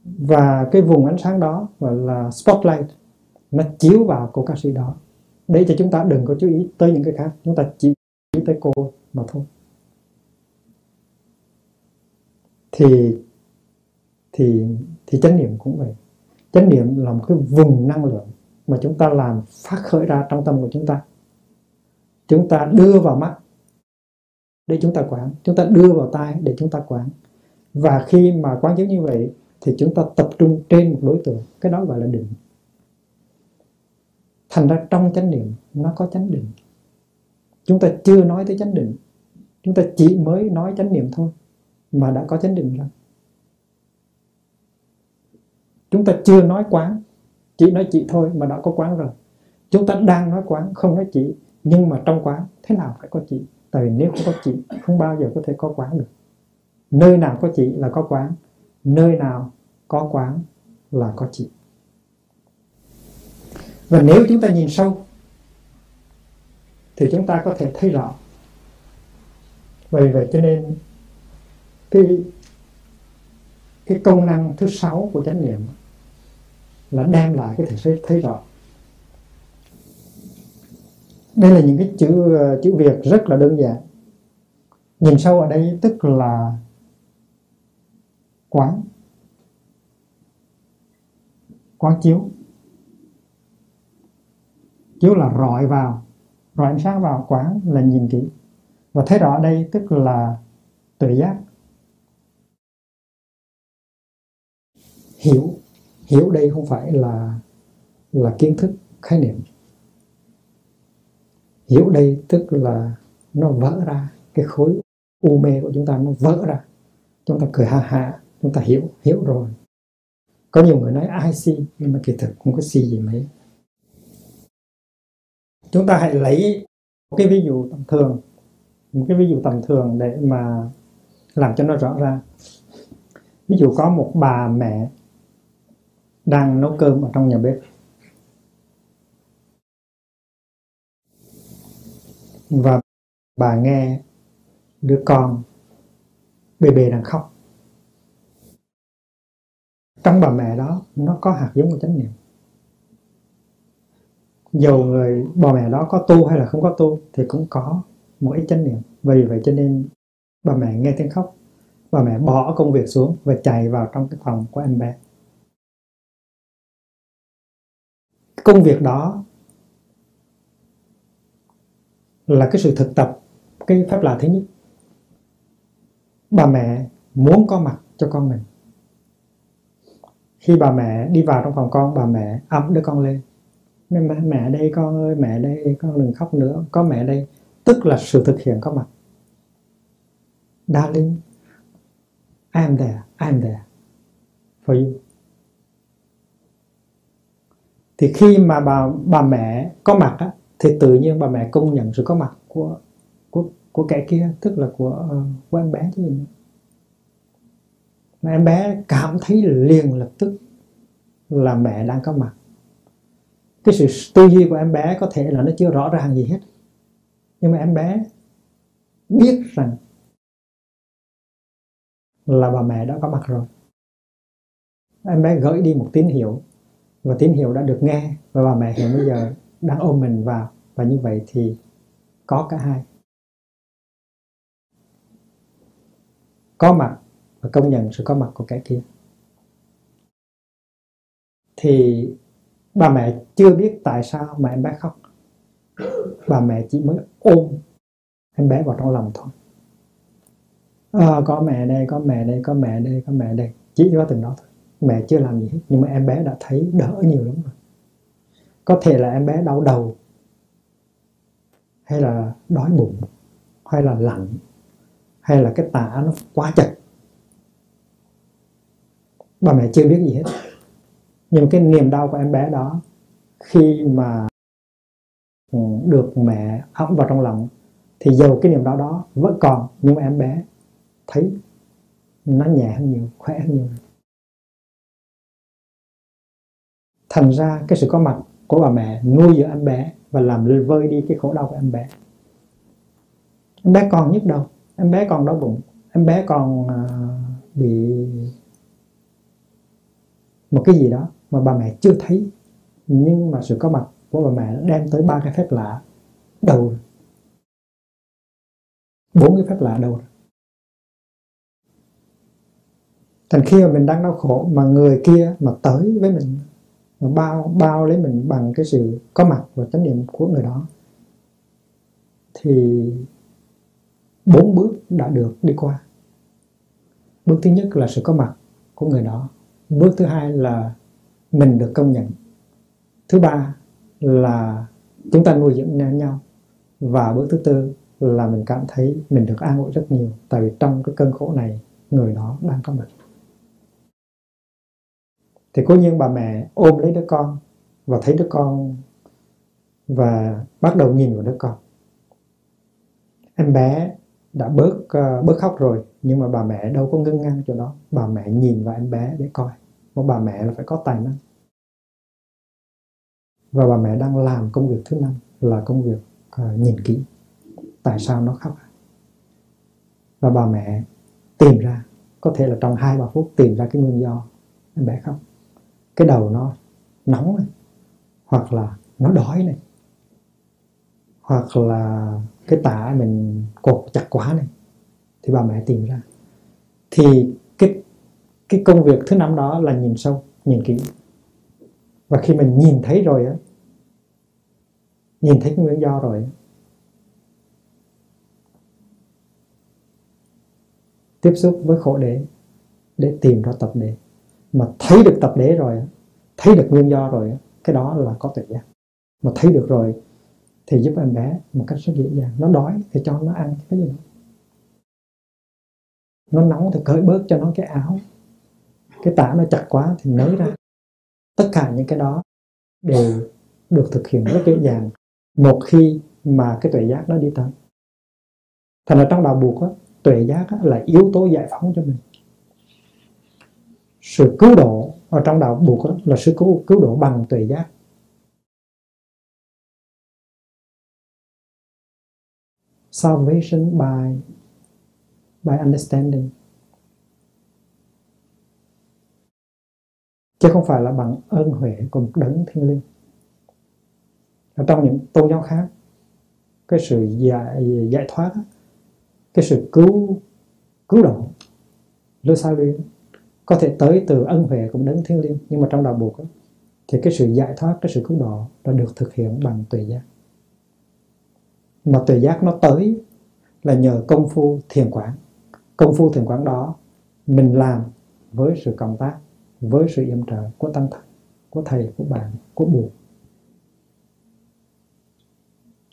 và cái vùng ánh sáng đó gọi là spotlight nó chiếu vào cô ca sĩ đó. Để cho chúng ta đừng có chú ý tới những cái khác chúng ta chỉ chú ý tới cô mà thôi. Thì thì thì chánh niệm cũng vậy. Chánh niệm là một cái vùng năng lượng mà chúng ta làm phát khởi ra trong tâm của chúng ta. Chúng ta đưa vào mắt để chúng ta quán, chúng ta đưa vào tai để chúng ta quán. Và khi mà quán chiếu như vậy thì chúng ta tập trung trên một đối tượng, cái đó gọi là định. Thành ra trong chánh niệm nó có chánh định. Chúng ta chưa nói tới chánh định, chúng ta chỉ mới nói chánh niệm thôi mà đã có chánh định rồi chúng ta chưa nói quán, chỉ nói chỉ thôi mà đã có quán rồi. Chúng ta đang nói quán, không nói chỉ, nhưng mà trong quán, thế nào phải có chỉ? Tại vì nếu không có chỉ, không bao giờ có thể có quán được. Nơi nào có chỉ là có quán, nơi nào có quán là có chỉ. Và nếu chúng ta nhìn sâu, thì chúng ta có thể thấy rõ. Vì vậy cho nên, cái cái công năng thứ sáu của chánh niệm là đem lại cái thể thấy, thấy rõ. Đây là những cái chữ ờ, chữ việt rất là đơn giản. Nhìn sâu ở đây tức là quán. Quán chiếu. Chiếu là rọi vào rọi ánh sáng vào quán là nhìn kỹ. Và thấy rõ đây tức là tự giác. Hiểu hiểu đây không phải là là kiến thức, khái niệm. Hiểu đây tức là nó vỡ ra cái khối u mê của chúng ta, nó vỡ ra. Chúng ta cười ha ha, chúng ta hiểu hiểu rồi. Có nhiều người nói, ai si? Nhưng mà kỳ thực không có si gì mấy. Chúng ta hãy lấy một cái ví dụ tầm thường, một cái ví dụ tầm thường để mà làm cho nó rõ ra. Ví dụ có một bà mẹ đang nấu cơm ở trong nhà bếp. Và bà nghe đứa con bê bê đang khóc. Trong bà mẹ đó, nó có hạt giống của chánh niệm. Dầu người bà mẹ đó có tu hay là không có tu thì cũng có một ít chánh niệm. Vì vậy cho nên bà mẹ nghe tiếng khóc. Bà mẹ bỏ công việc xuống và chạy vào trong cái phòng của em bé. Công việc đó là cái sự thực tập cái phép lạ thứ nhất. Bà mẹ muốn có mặt cho con mình. Khi bà mẹ đi vào trong phòng con bà mẹ ấm đứa con lên. Mẹ, mẹ đây con ơi mẹ đây con đừng khóc nữa. Có mẹ đây. Tức là sự thực hiện có mặt. Darling I am there I am there for you thì khi mà bà bà mẹ có mặt á, thì tự nhiên bà mẹ công nhận sự có mặt của của của kẻ kia tức là của uh, của em bé chứ gì nữa. Mà em bé cảm thấy liền lập tức là mẹ đang có mặt. Cái sự tư duy của em bé có thể là nó chưa rõ ràng gì hết. Nhưng mà em bé biết rằng là bà mẹ đã có mặt rồi. Em bé gửi đi một tín hiệu và tín hiệu đã được nghe. Và bà mẹ hiện bây giờ đang ôm mình vào. Và như vậy thì có cả hai. Có mặt và công nhận sự có mặt của kẻ kia. Thì bà mẹ chưa biết tại sao mà em bé khóc. Bà mẹ chỉ mới ôm em bé vào trong lòng thôi. À, có mẹ đây có mẹ đây có mẹ đây có mẹ đây. Chỉ có từng đó thôi mẹ chưa làm gì hết, nhưng mà em bé đã thấy đỡ nhiều lắm rồi. Có thể là em bé đau đầu, hay là đói bụng, hay là lạnh, hay là cái tả nó quá chặt bà mẹ chưa biết gì hết. Nhưng cái niềm đau của em bé đó, khi mà ừ, được mẹ ấm vào trong lòng, thì dầu cái niềm đau đó vẫn còn, nhưng mà em bé thấy nó nhẹ hơn nhiều, khỏe hơn nhiều. Thành ra cái sự có mặt của bà mẹ nuôi dưỡng em bé và làm vơi đi cái khổ đau của em bé. Em bé còn nhức đầu em bé còn đau bụng em bé còn uh, bị một cái gì đó mà bà mẹ chưa thấy. Nhưng mà sự có mặt của bà mẹ đem tới ba cái phép lạ đầu. Bốn cái phép lạ đầu. Thành khi mà mình đang đau khổ mà người kia mà tới với mình bao bao lấy mình bằng cái sự có mặt và chánh niệm của người đó. Thì bốn bước đã được đi qua. Bước thứ nhất là sự có mặt của người đó. Bước thứ hai là mình được công nhận. Thứ ba là chúng ta nuôi dưỡng nhau. Và bước thứ tư là mình cảm thấy mình được an ủi rất nhiều. Tại vì trong cái cơn khổ này, người đó đang có mặt thì cố nhiên bà mẹ ôm lấy đứa con và thấy đứa con và bắt đầu nhìn vào đứa con. Em bé đã bớt uh, bớt khóc rồi nhưng mà bà mẹ đâu có ngưng ngăn cho nó. Bà mẹ nhìn vào em bé để coi. Một bà mẹ là phải có tài năng. Và bà mẹ đang làm công việc thứ năm là công việc uh, nhìn kỹ tại sao nó khóc. Và bà mẹ tìm ra có thể là trong hai ba phút tìm ra cái nguyên do em bé khóc cái đầu nó nóng này, hoặc là nó đói này, hoặc là cái tả mình cột chặt quá này, thì bà mẹ tìm ra. Thì cái cái công việc thứ năm đó là nhìn sâu, nhìn kỹ. Và khi mình nhìn thấy rồi á, nhìn thấy nguyên do rồi tiếp xúc với khổ đế, để tìm ra tập đế mà thấy được tập đế rồi thấy được nguyên do rồi cái đó là có tuệ giác mà thấy được rồi thì giúp em bé một cách rất dễ dàng. Nó đói thì cho nó ăn cái gì. Đó nó nóng thì cởi bớt cho nó cái áo. Cái tả nó chặt quá thì nới ra. Tất cả những cái đó đều được thực hiện rất dễ dàng một khi mà cái tuệ giác nó đi tới. Thành ra trong đạo buộc á, tuệ giác á, là yếu tố giải phóng cho mình sự cứu độ ở trong đạo buộc là sự cứu, cứu độ bằng tuệ giác. Salvation by by understanding. Chứ không phải là bằng ơn huệ của một đấng thiên liêng ở trong những tôn giáo khác cái sự giải, giải thoát cái sự cứu cứu độ le salut có thể tới từ ân huệ cũng đấng thiên liêng, nhưng mà trong đạo buộc thì cái sự giải thoát, cái sự cứu độ là được thực hiện bằng tuệ giác. Mà tuệ giác nó tới là nhờ công phu thiền quán. Công phu thiền quán đó mình làm với sự cộng tác, với sự yểm trợ của tăng thân của thầy, của bạn, của buộc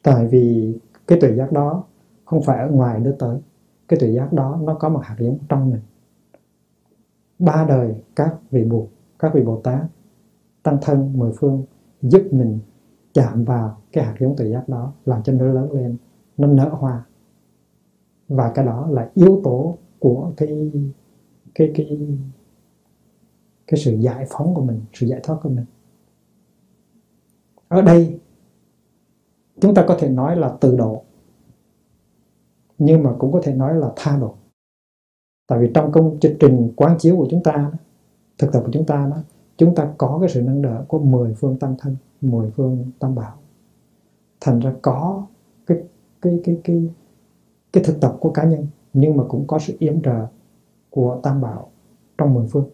tại vì cái tuệ giác đó không phải ở ngoài đưa tới, cái tuệ giác đó nó có một hạt giống trong mình ba đời các vị buộc các vị bồ tát, tăng thân mười phương, giúp mình chạm vào cái hạt giống tự giác đó, làm cho nó lớn lên, nó nở hoa. Và cái đó là yếu tố của cái cái cái cái sự giải phóng của mình, sự giải thoát của mình. Ở đây, chúng ta có thể nói là từ độ, nhưng mà cũng có thể nói là tha độ tại vì trong công trình quán chiếu của chúng ta thực tập của chúng ta đó, chúng ta có cái sự nâng đỡ của 10 phương tăng thân 10 phương tam bảo. Thành ra có cái cái cái cái cái thực tập của cá nhân nhưng mà cũng có sự yếm trợ của tam bảo trong mười phương.